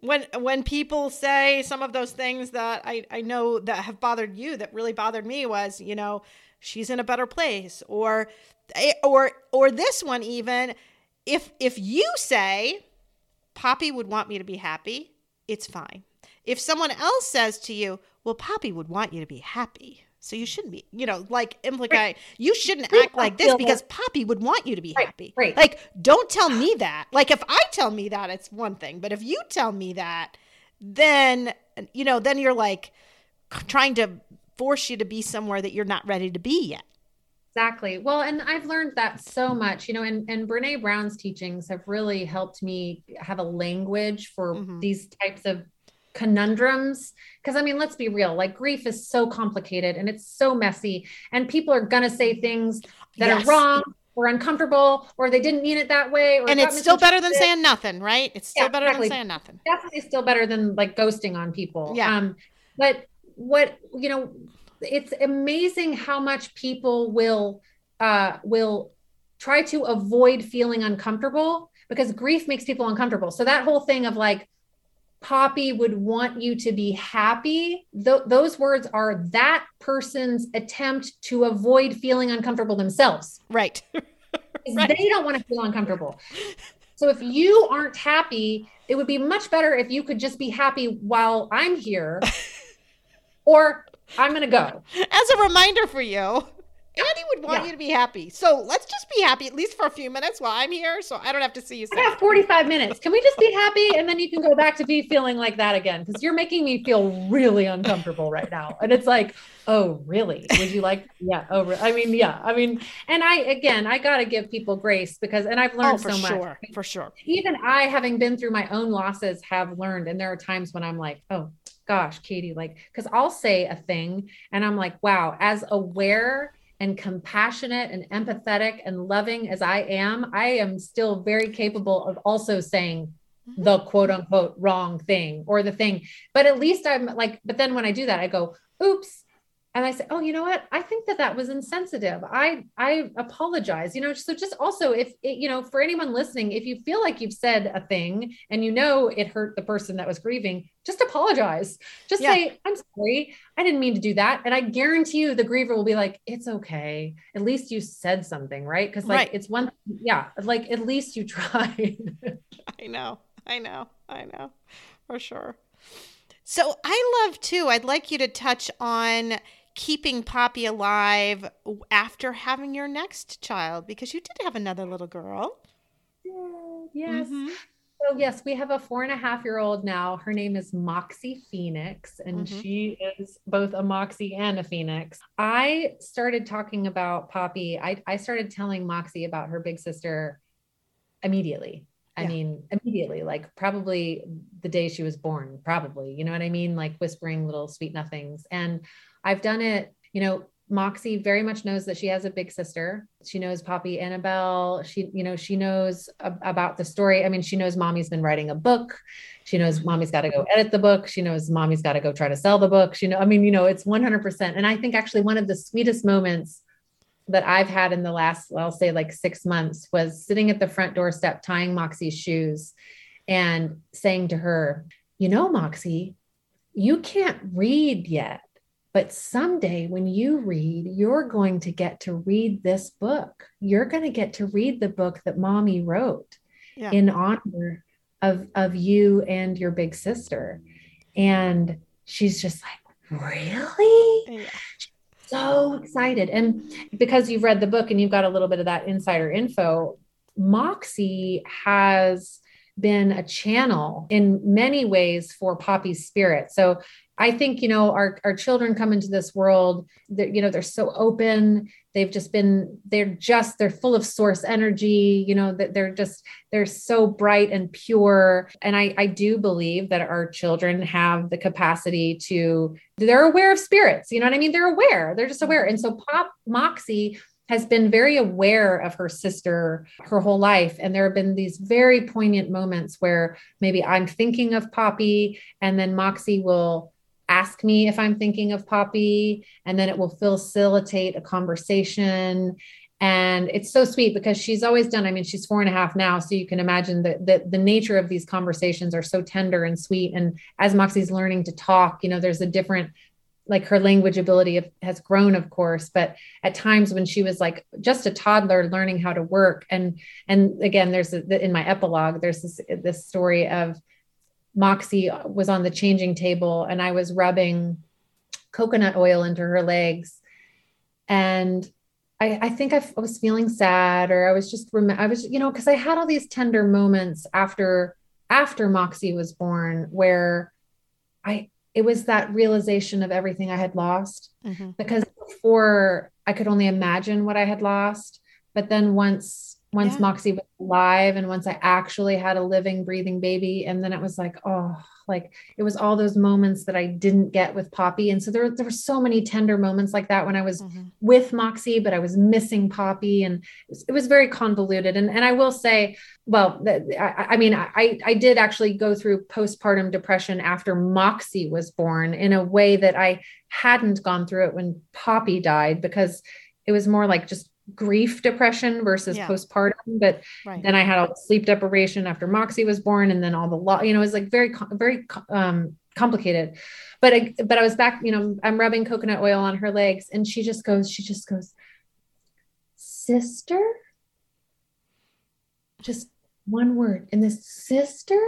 when when people say some of those things that I, I know that have bothered you that really bothered me was you know she's in a better place or eh, or or this one even if if you say Poppy would want me to be happy, it's fine. If someone else says to you, well, Poppy would want you to be happy. So you shouldn't be, you know, like right. you shouldn't act like this because Poppy would want you to be right. happy. Right. Like, don't tell me that. Like, if I tell me that, it's one thing. But if you tell me that, then, you know, then you're like trying to force you to be somewhere that you're not ready to be yet. Exactly. Well, and I've learned that so much, you know, and, and Brene Brown's teachings have really helped me have a language for mm-hmm. these types of conundrums. Because I mean, let's be real, like grief is so complicated and it's so messy, and people are going to say things that yes. are wrong or uncomfortable or they didn't mean it that way. and it's still better than saying nothing, right? It's still yeah, better exactly. than saying nothing. Definitely still better than like ghosting on people. Yeah. Um, but what, you know, it's amazing how much people will uh, will try to avoid feeling uncomfortable because grief makes people uncomfortable. So that whole thing of like Poppy would want you to be happy. Th- those words are that person's attempt to avoid feeling uncomfortable themselves. Right. right. They don't want to feel uncomfortable. So if you aren't happy, it would be much better if you could just be happy while I'm here. or I'm going to go. As a reminder for you, Andy would want yeah. you to be happy. So let's just be happy at least for a few minutes while I'm here, so I don't have to see you. I have 45 minutes. Can we just be happy, and then you can go back to be feeling like that again? Because you're making me feel really uncomfortable right now, and it's like, oh, really? Would you like? Yeah. Oh, I mean, yeah. I mean, and I again, I got to give people grace because, and I've learned oh, so sure, much. For sure. Even I, having been through my own losses, have learned, and there are times when I'm like, oh gosh, Katie, like, because I'll say a thing and I'm like, wow, as aware and compassionate and empathetic and loving as I am, I am still very capable of also saying mm-hmm. the quote unquote wrong thing or the thing. But at least I'm like, but then when I do that, I go, oops, and i said oh you know what? I think that that was insensitive. I i apologize. You know so just also if it, you know for anyone listening if you feel like you've said a thing and you know it hurt the person that was grieving just apologize. Just yeah. say i'm sorry. I didn't mean to do that. And i guarantee you the griever will be like it's okay. At least you said something right? Because like right. it's one yeah like at least you tried. I know. I know. I know. For sure. So I love too. I'd like you to touch on keeping Poppy alive after having your next child because you did have another little girl. Yes. Mm-hmm. So yes, we have a four and a half year old now. Her name is Moxie Phoenix, and mm-hmm. she is both a Moxie and a Phoenix. I started talking about Poppy. I, I started telling Moxie about her big sister immediately. I yeah. mean, immediately, like probably the day she was born, probably, you know what I mean? Like whispering little sweet nothings. And I've done it you know, Moxie very much knows that she has a big sister. She knows Poppy Annabelle. She, you know, she knows ab- about the story. I mean, she knows mommy's been writing a book. She knows mommy's got to go edit the book. She knows mommy's got to go try to sell the book. She know, I mean, you know, it's 100%. And I think actually one of the sweetest moments that I've had in the last, I'll say like six months was sitting at the front doorstep, tying Moxie's shoes and saying to her, you know, Moxie, you can't read yet but someday when you read, you're going to get to read this book. You're going to get to read the book that mommy wrote yeah. in honor of, of you and your big sister. And she's just like, really? Yeah. So excited. And because you've read the book and you've got a little bit of that insider info, Moxie has been a channel in many ways for Poppy's spirit. So I think, you know, our, our children come into this world, that, you know, they're so open. They've just been, they're just, they're full of source energy, you know, that they're just, they're so bright and pure. And I, I do believe that our children have the capacity to, they're aware of spirits. You know what I mean? They're aware, they're just aware. And so Pop Moxie has been very aware of her sister her whole life. And there have been these very poignant moments where maybe I'm thinking of Poppy and then Moxie will ask me if I'm thinking of Poppy, and then it will facilitate a conversation. And it's so sweet because she's always done. I mean, she's four and a half now, so you can imagine that the, the nature of these conversations are so tender and sweet. And as Moxie's learning to talk, you know, there's a different like her language ability has grown of course but at times when she was like just a toddler learning how to work and and again there's a, in my epilogue there's this this story of Moxie was on the changing table and I was rubbing coconut oil into her legs. And I, I think I, was feeling sad or I was just, I was, you know, because I had all these tender moments after, after Moxie was born where I, it was that realization of everything I had lost mm-hmm. because before I could only imagine what I had lost. But then once once yeah. Moxie was alive and once I actually had a living, breathing baby. And then it was like, oh, like it was all those moments that I didn't get with Poppy. And so there, there were so many tender moments like that when I was mm-hmm. with Moxie, but I was missing Poppy. And it was, it was very convoluted. And, and I will say, well, I, I mean, I, I did actually go through postpartum depression after Moxie was born in a way that I hadn't gone through it when Poppy died because it was more like just grief depression versus yeah. postpartum but right. then i had all sleep deprivation after moxie was born and then all the law you know it was like very very um complicated but I, but i was back you know i'm rubbing coconut oil on her legs and she just goes she just goes sister just one word and this sister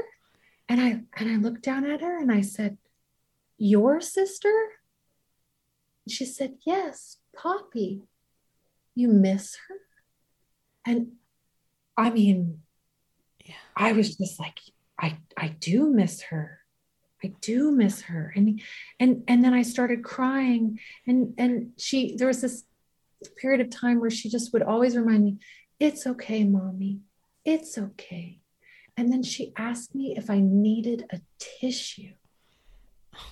and i and i looked down at her and i said your sister she said yes poppy you miss her? And i mean yeah. i was just like i i do miss her. I do miss her. And and and then i started crying. And and she there was this period of time where she just would always remind me it's okay mommy. It's okay. And then she asked me if i needed a tissue.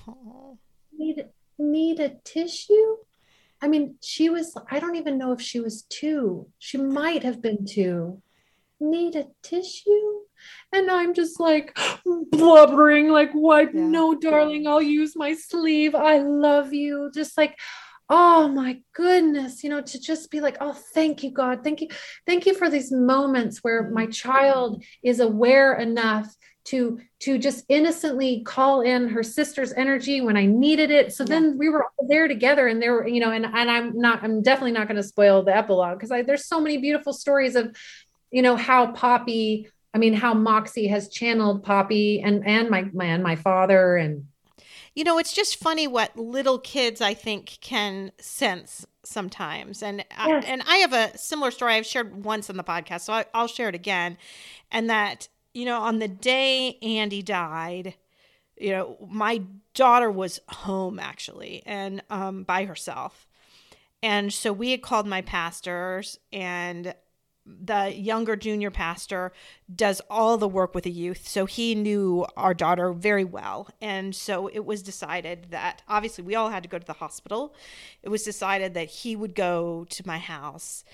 Oh. need need a tissue I mean, she was, I don't even know if she was two. She might have been two. Need a tissue? And I'm just like blubbering, like, what? Yeah. No, darling, I'll use my sleeve. I love you. Just like, oh my goodness, you know, to just be like, oh, thank you, God. Thank you. Thank you for these moments where my mm. child is aware enough to to just innocently call in her sister's energy when I needed it. So yeah. then we were all there together and there were, you know, and, and I'm not, I'm definitely not going to spoil the epilogue because there's so many beautiful stories of, you know, how Poppy, I mean, how Moxie has channeled Poppy and, and my, my, and my father and, you know, it's just funny what little kids I think can sense sometimes. And I, and I have a similar story I've shared once on the podcast, so I, I'll share it again. And that you know, on the day Andy died, you know, my daughter was home actually and um, by herself. And so we had called my pastors and the younger junior pastor does all the work with the youth. So he knew our daughter very well. And so it was decided that obviously we all had to go to the hospital. It was decided that he would go to my house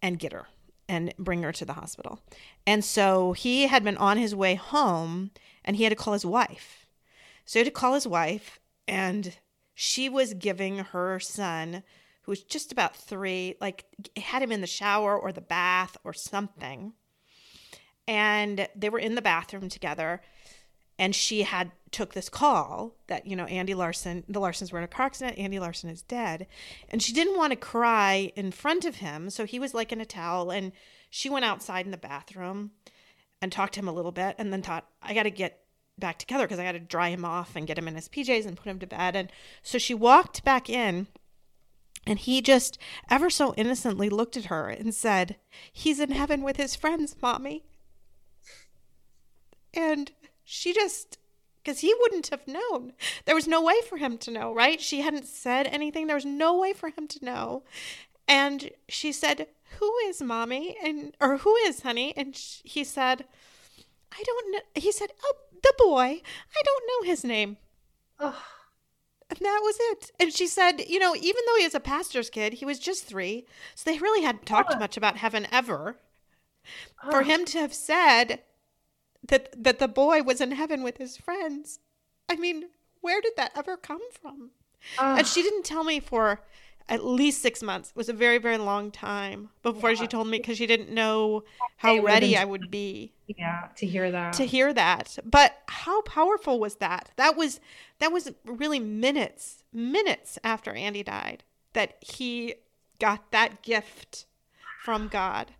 and get her and bring her to the hospital. And so he had been on his way home and he had to call his wife. So he had to call his wife and she was giving her son who was just about three, like had him in the shower or the bath or something. And they were in the bathroom together. And she had took this call that, you know, Andy Larson, the Larsons were in a car accident, Andy Larson is dead. And she didn't want to cry in front of him. So he was like in a towel. And she went outside in the bathroom and talked to him a little bit and then thought, I got to get back together because I got to dry him off and get him in his PJs and put him to bed. And so she walked back in and he just ever so innocently looked at her and said, He's in heaven with his friends, mommy. And she just, because he wouldn't have known. There was no way for him to know, right? She hadn't said anything. There was no way for him to know. And she said, Who is mommy? And, or who is honey? And he said, I don't know. He said, Oh, the boy. I don't know his name. Oh. And that was it. And she said, you know, even though he was a pastor's kid, he was just three. So they really hadn't talked oh. much about heaven ever. Oh. For him to have said that that the boy was in heaven with his friends. I mean, where did that ever come from? Oh. And she didn't tell me for at least six months. It was a very, very long time before yeah. she told me because she didn't know how ready I would be. Yeah, to hear that. To hear that. But how powerful was that? That was that was really minutes, minutes after Andy died that he got that gift from God.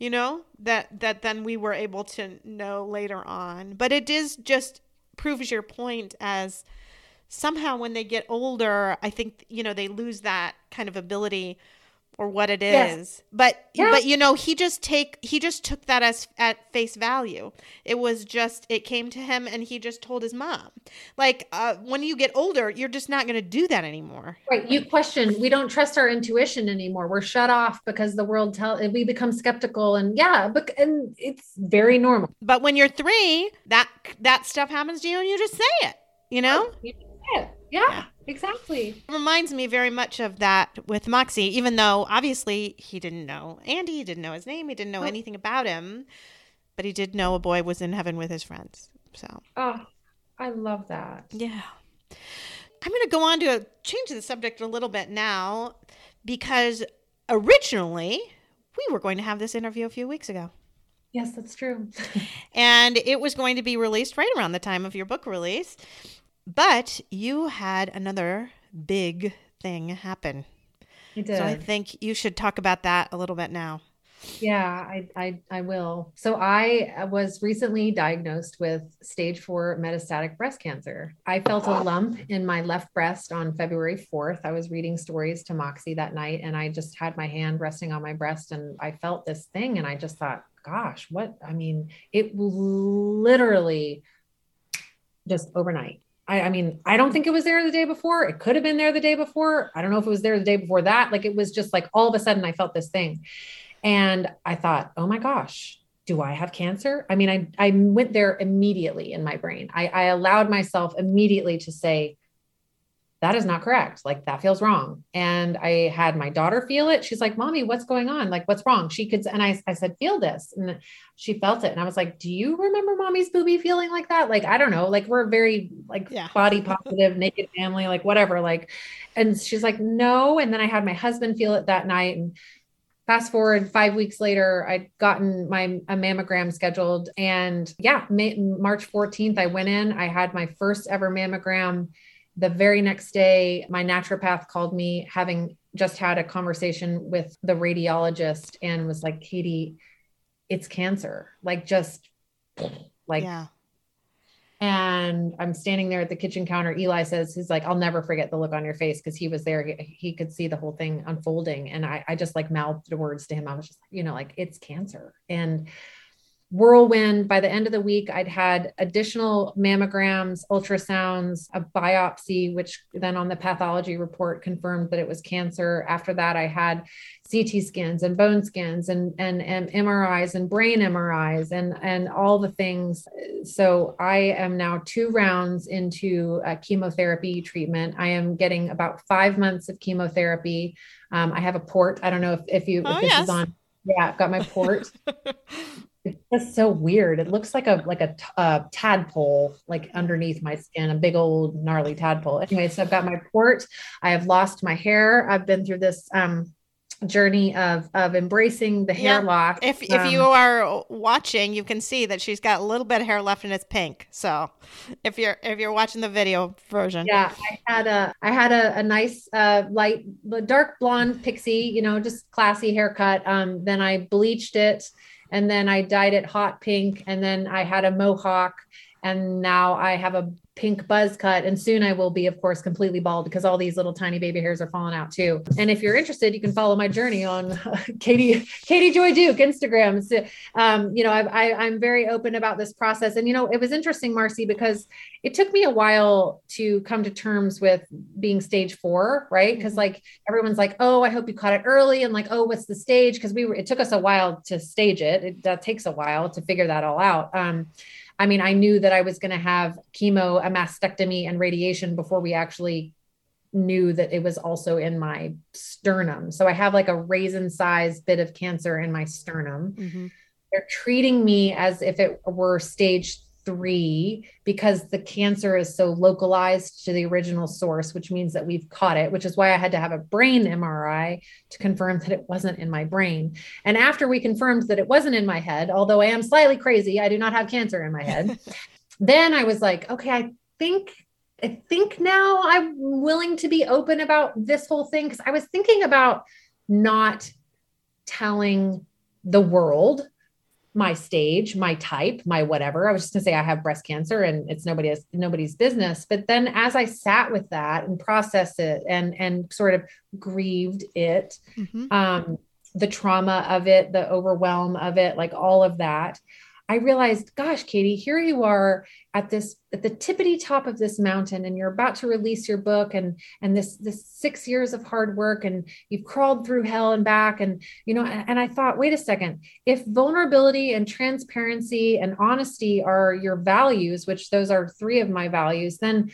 You know, that that then we were able to know later on. But it is just proves your point as somehow when they get older, I think you know they lose that kind of ability or what it is. Yes. But yeah. but you know, he just take he just took that as at face value. It was just it came to him and he just told his mom. Like uh, when you get older, you're just not going to do that anymore. Right. You question, we don't trust our intuition anymore. We're shut off because the world tell we become skeptical and yeah, but and it's very normal. But when you're 3, that that stuff happens to you and you just say it, you know? You yeah. yeah. Exactly. It reminds me very much of that with Moxie, even though obviously he didn't know Andy, he didn't know his name, he didn't know oh. anything about him, but he did know a boy was in heaven with his friends. So, oh, I love that. Yeah. I'm going to go on to change the subject a little bit now because originally we were going to have this interview a few weeks ago. Yes, that's true. and it was going to be released right around the time of your book release. But you had another big thing happen. I did. So I think you should talk about that a little bit now. Yeah, I, I, I will. So I was recently diagnosed with stage four metastatic breast cancer. I felt a lump in my left breast on February 4th. I was reading stories to Moxie that night and I just had my hand resting on my breast and I felt this thing and I just thought, gosh, what? I mean, it literally just overnight I, I, mean, I don't think it was there the day before. It could have been there the day before. I don't know if it was there the day before that. Like it was just like all of a sudden I felt this thing. And I thought, oh my gosh, do I have cancer? I mean, I, I went there immediately in my brain. I, I allowed myself immediately to say, that is not correct. Like that feels wrong. And I had my daughter feel it. She's like, mommy, what's going on? Like, what's wrong? She could, and I, I said, feel this. And she felt it. And I was like, do you remember mommy's booby feeling like that? Like, I don't know. Like we're very like yeah. body positive, naked family, like whatever. Like, and she's like, no. And then I had my husband feel it that night. And fast forward five weeks later, I'd gotten my a mammogram scheduled. And yeah, May, March 14th, I went in, I had my first ever mammogram the very next day, my naturopath called me, having just had a conversation with the radiologist, and was like, Katie, it's cancer. Like, just like, yeah. And I'm standing there at the kitchen counter. Eli says, he's like, I'll never forget the look on your face because he was there. He, could see the whole thing unfolding. And I, I just like mouthed the words to him. I was just, you know, like, it's cancer. And whirlwind. By the end of the week, I'd had additional mammograms, ultrasounds, a biopsy, which then on the pathology report confirmed that it was cancer. After that, I had CT scans and bone scans and, and, and MRIs and brain MRIs and, and all the things. So I am now two rounds into a chemotherapy treatment. I am getting about five months of chemotherapy. Um, I have a port. I don't know if, if you, oh, if this yes. is on. Yeah, I've got my port. It's just so weird. It looks like a like a uh, tadpole, like underneath my skin, a big old gnarly tadpole. Anyway, so I've got my port. I have lost my hair. I've been through this um, journey of of embracing the hair Yeah. loss. If if Um, you are watching, you can see that she's got a little bit of hair left and it's pink. So if you're if you're watching the video version, yeah, I had a I had a, a nice uh, light dark blonde pixie, you know, just classy haircut. Um, then I bleached it, and then I dyed it hot pink, and then I had a mohawk, and now I have a pink buzz cut and soon I will be of course completely bald because all these little tiny baby hairs are falling out too. And if you're interested, you can follow my journey on Katie Katie Joy Duke Instagram. So, um, you know, I, I I'm very open about this process. And you know, it was interesting, Marcy, because it took me a while to come to terms with being stage four, right? Because like everyone's like, oh, I hope you caught it early, and like, oh, what's the stage? Because we were, it took us a while to stage it. It that takes a while to figure that all out. Um, I mean, I knew that I was going to have chemo, a mastectomy, and radiation before we actually knew that it was also in my sternum. So I have like a raisin sized bit of cancer in my sternum. Mhm. They're treating me as if it were stage three because the cancer is so localized to the original source, which means that we've caught it, which is why I had to have a brain MRI to confirm that it wasn't in my brain. And after we confirmed that it wasn't in my head, although I am slightly crazy, I do not have cancer in my head. then I was like, okay, I think I think now I'm willing to be open about this whole thing because I was thinking about not telling the world my stage, my type, my whatever. I was just gonna say I have breast cancer and it's nobody's nobody's business. But then as I sat with that and processed it and and sort of grieved it, Mhm. um, the trauma of it, the overwhelm of it, like all of that, I realized, gosh, Katie, here you are at this at the tippity top of this mountain, and you're about to release your book, and and this this six years of hard work, and you've crawled through hell and back, and you know, and, and I thought, wait a second, if vulnerability and transparency and honesty are your values, which those are three of my values, then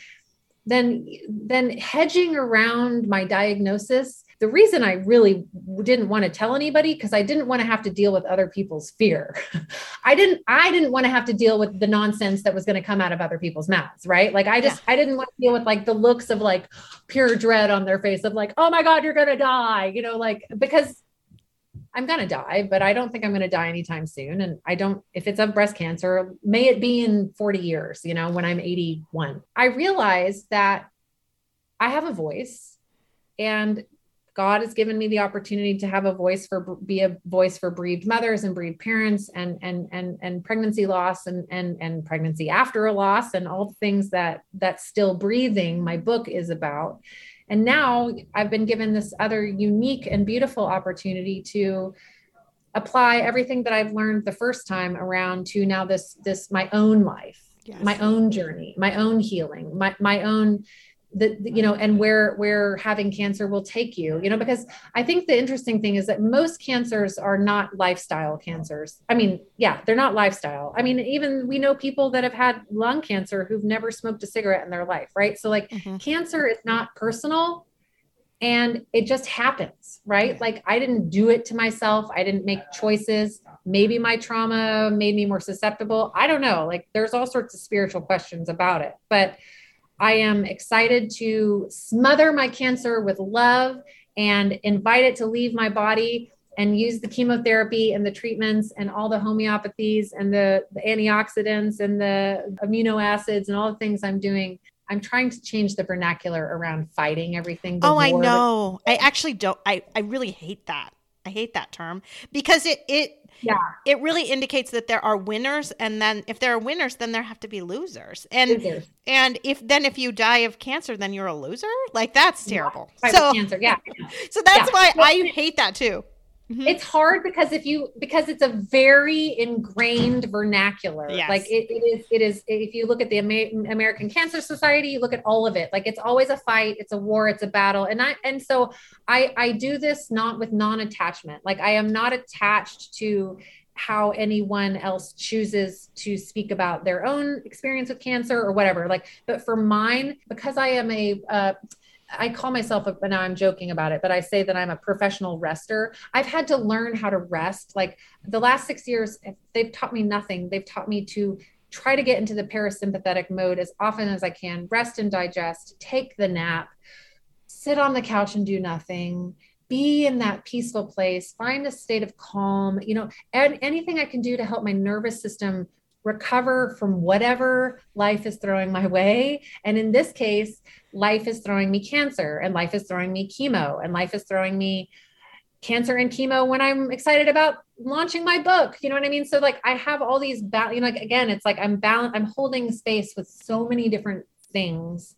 then then hedging around my diagnosis the reason i really didn't want to tell anybody because i didn't want to have to deal with other people's fear i didn't i didn't want to have to deal with the nonsense that was going to come out of other people's mouths right like i just i didn't want to deal with like the looks of like pure dread on their face of like oh my god you're going to die you know like because I'm going to die, but I don't think I'm going to die anytime soon. And I don't, if it's of breast cancer, may it be in 40 years, you know, when I'm 81. I realized that I have a voice and God has given me the opportunity to have a voice for be a voice for bereaved mothers and bereaved parents and and and and pregnancy loss and and and pregnancy after a loss and all the things that that still breathing my book is about. And now I've been given this other unique and beautiful opportunity to apply everything that I've learned the first time around to now this this my own life, Yes. my own journey, my own healing, my my own the you know and where where having cancer will take you you know because i think the interesting thing is that most cancers are not lifestyle cancers. I mean yeah they're not lifestyle. I mean even we know people that have had lung cancer who've never smoked a cigarette in their life right? So like Mhm. cancer is not personal and it just happens right? Like i didn't do it to myself. I didn't make choices. Maybe my trauma made me more susceptible. I don't know. Like there's all sorts of spiritual questions about it. But i am excited to smother my cancer with love and invite it to leave my body and use the chemotherapy and the treatments and all the homeopathies and the, the antioxidants and the amino acids and all the things i'm doing I'm trying to change the vernacular around fighting everything. Oh, I know. I actually don't. I, I really hate that. I hate that term because it it Yeah. it really indicates that there are winners, and then if there are winners, then there have to be losers. And Losers. and if then if you die of cancer, then you're a loser. Like that's terrible. Fight So cancer. Yeah. so that's Yeah. why I hate that too. Mm-hmm. It's hard because if you because it's a very ingrained vernacular. Yes. Like it, it is it is if you look at the Amer- American Cancer Society, you look at all of it. Like it's always a fight, it's a war, it's a battle. And I and so I I do this not with non-attachment. Like I am not attached to how anyone else chooses to speak about their own experience with cancer or whatever. Like, but for mine, because I am a uh, I call myself a, now I'm joking about it, but I say that I'm a professional rester. I've had to learn how to rest. Like the last six years, they've taught me nothing. They've taught me to try to get into the parasympathetic mode as often as I can, rest and digest, take the nap, sit on the couch and do nothing, be in that peaceful place, find a state of calm, you know, and anything I can do to help my nervous system recover from whatever life is throwing my way. And in this case, life is throwing me cancer and life is throwing me chemo and life is throwing me cancer and chemo when I'm excited about launching my book. You know what I mean? So like I have all these ba- you know like again it's like I'm balanced I'm holding space with so many different things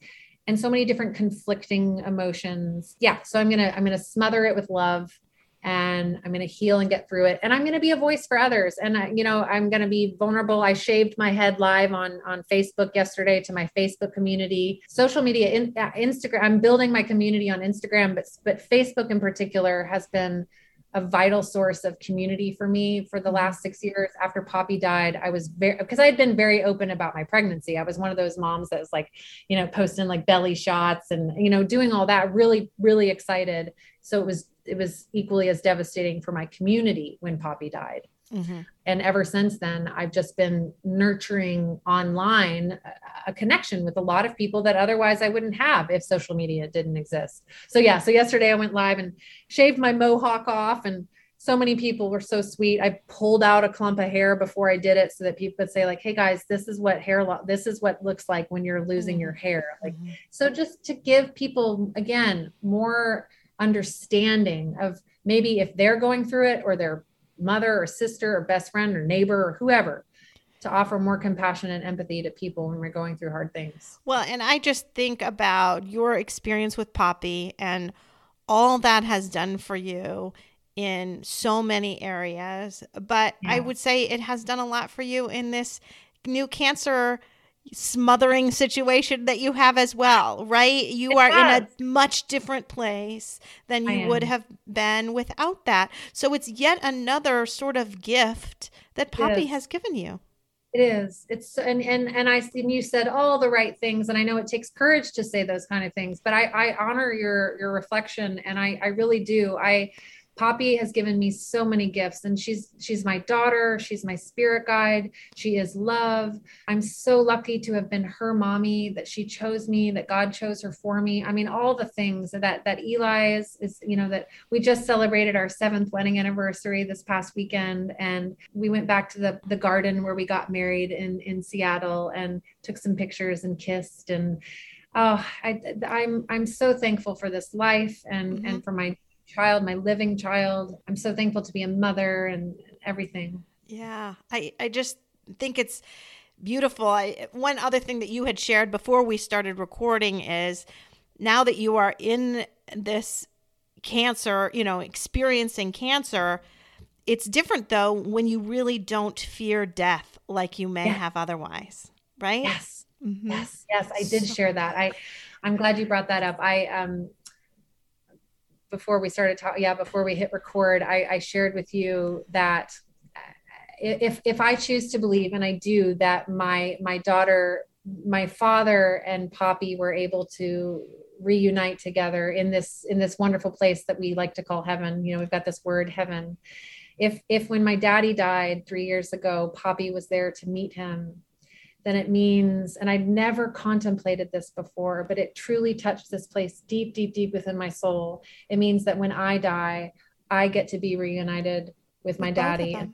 and so many different conflicting emotions. Yeah, so I'm to I'm to smother it with love and I'm going to heal and get through it. And I'm going to be a voice for others. And I, you know, I'm going to be vulnerable. I shaved my head live on on Facebook yesterday to my Facebook community, social media, in, uh, Instagram. I'm building my community on Instagram, but but Facebook in particular has been a vital source of community for me for the mm-hmm. last six years after poppy died i was very because i had been very open about my pregnancy i was one of those moms that was like you know posting like belly shots and you know doing all that really really excited so it was it was equally as devastating for my community when Poppy died. Mm-hmm. And ever since then, I've just been nurturing online a, a connection with a lot of people that otherwise I wouldn't have if social media didn't exist. So, yeah, so yesterday I went live and shaved my mohawk off, and so many people were so sweet. I pulled out a clump of hair before I did it so that people could say, like, hey guys, this is what hair, lo- this is what looks like when you're losing mm-hmm. your hair. Like, mm-hmm. so just to give people, again, more understanding of maybe if they're going through it or their mother or sister or best friend or neighbor or whoever to offer more compassion and empathy to people when we're going through hard things. Well, and I just think about your experience with Poppy and all that has done for you in so many areas, but yeah. I would say it has done a lot for you in this new cancer smothering situation that you have as well, right? You it are has. in a much different place than you would have been without that. So it's yet another sort of gift that Poppy has given you. It is. It's and and and I and you said all the right things, and I know it takes courage to say those kind of things, but I I honor your your reflection, and I I really do. I Poppy has given me so many gifts and she's she's my daughter, she's my spirit guide, she is love. I'm so lucky to have been her mommy that she chose me, that God chose her for me. I mean all the things that that Eli is is you know that we just celebrated our 7th wedding anniversary this past weekend and we went back to the the garden where we got married in in Seattle and took some pictures and kissed and oh I, I'm I'm so thankful for this life and mm-hmm. and for my child, my living child. I'm so thankful to be a mother and everything. Yeah. I, I just think it's beautiful. I, one other thing that you had shared before we started recording is now that you are in this cancer, you know, experiencing cancer, it's different though when you really don't fear death like you may yeah. have otherwise, right? Yes. Mm-hmm. Yes. Yes, I did share that. I I'm glad you brought that up. I um before we started talking, yeah, before we hit record, I, I shared with you that uh, if if I choose to believe, and I do, that my my daughter, my father, and Poppy were able to reunite together in this in this wonderful place that we like to call heaven. You know, we've got this word heaven. If if when my daddy died three years ago, Poppy was there to meet him then it means, and I'd never contemplated this before, but it truly touched this place deep, deep, deep within my soul. It means that when I die, I get to be reunited with my daddy and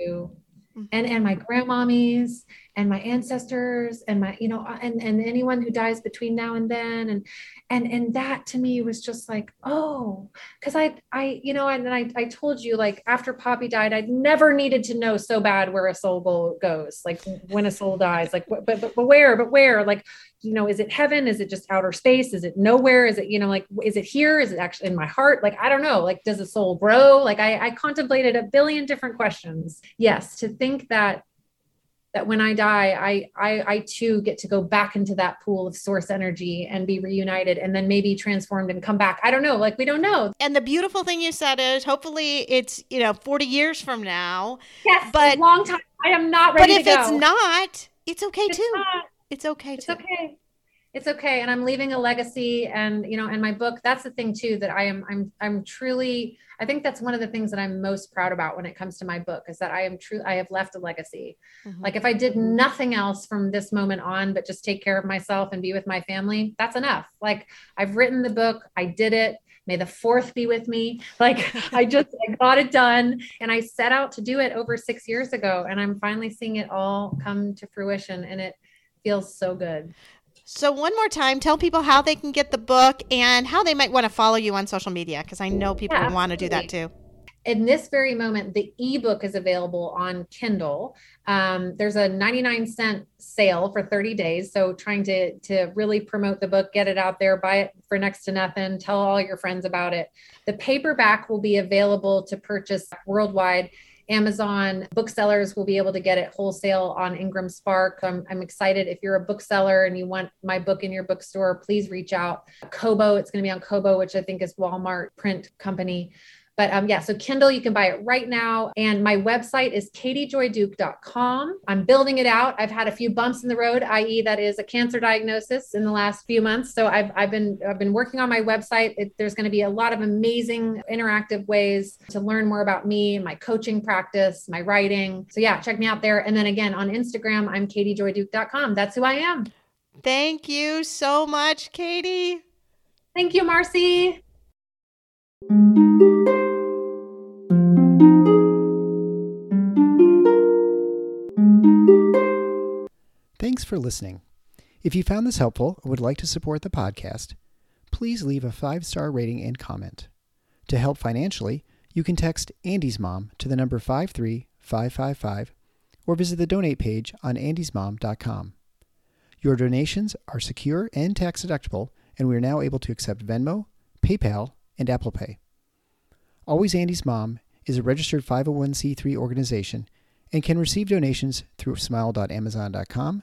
mm-hmm. and and my grandmommies and my ancestors and my you know uh, and and anyone who dies between now and then and and and that to me was just like oh because i i you know and i i told you like after poppy died i'd never needed to know so bad where a soul goes like when a soul dies like but but, but where but where like you know, is it heaven? Is it just outer space? Is it nowhere? Is it, you know, like, is it here? Is it actually in my heart? Like, I don't know. Like, does a soul grow? Like, I, I contemplated a billion different questions. Yes, to think that that when I die, I, I I too get to go back into that pool of source energy and be reunited and then maybe transformed and come back. I don't know. Like we don't know. And the beautiful thing you said is hopefully it's, you know, 40 years from now. Yes, but long time. I am not ready But if it's not, it's okay it's too. Not. It's okay it's too. okay it's okay and i'm leaving a legacy and you know and my book that's the thing too that i am i'm i'm truly i think that's one of the things that i'm most proud about when it comes to my book is that i am true i have left a legacy. Mm-hmm. like if i did nothing else from this moment on but just take care of myself and be with my family that's enough. Like i've written the book i did it may the fourth be with me. Like i just i got it done and i set out to do it over six years ago and i'm finally seeing it all come to fruition and it feels so good so, one more time, tell people how they can get the book and how they might want to follow you on social media because I know people yeah, want to do that too. In this very moment, the ebook is available on Kindle. Um, there's a 99 cent sale for 30 days. So, trying to, to really promote the book, get it out there, buy it for next to nothing, tell all your friends about it. The paperback will be available to purchase worldwide Amazon booksellers will be able to get it wholesale on Ingram Spark. I'm, I'm excited. If you're a bookseller and you want my book in your bookstore, please reach out. Kobo, it's going to be on Kobo, which I think is Walmart print company. But um, yeah, so Kindle, you can buy it right now. And my website is katiejoyduke.com. I'm building it out. I've had a few bumps in the road, i.e., that is a cancer diagnosis in the last few months. So I've, I've been I've been working on my website. It, there's going to be a lot of amazing interactive ways to learn more about me, my coaching practice, my writing. So yeah, check me out there. And then again on Instagram, I'm katiejoyduke.com. That's who I am. Thank you so much, Katie. Thank you, Marcy. For listening. If you found this helpful or would like to support the podcast, please leave a five star rating and comment. To help financially, you can text Andy's Mom to the number 53555 or visit the donate page on andysmom.com. Your donations are secure and tax deductible, and we are now able to accept Venmo, PayPal, and Apple Pay. Always Andy's Mom is a registered 501c3 organization and can receive donations through smile.amazon.com,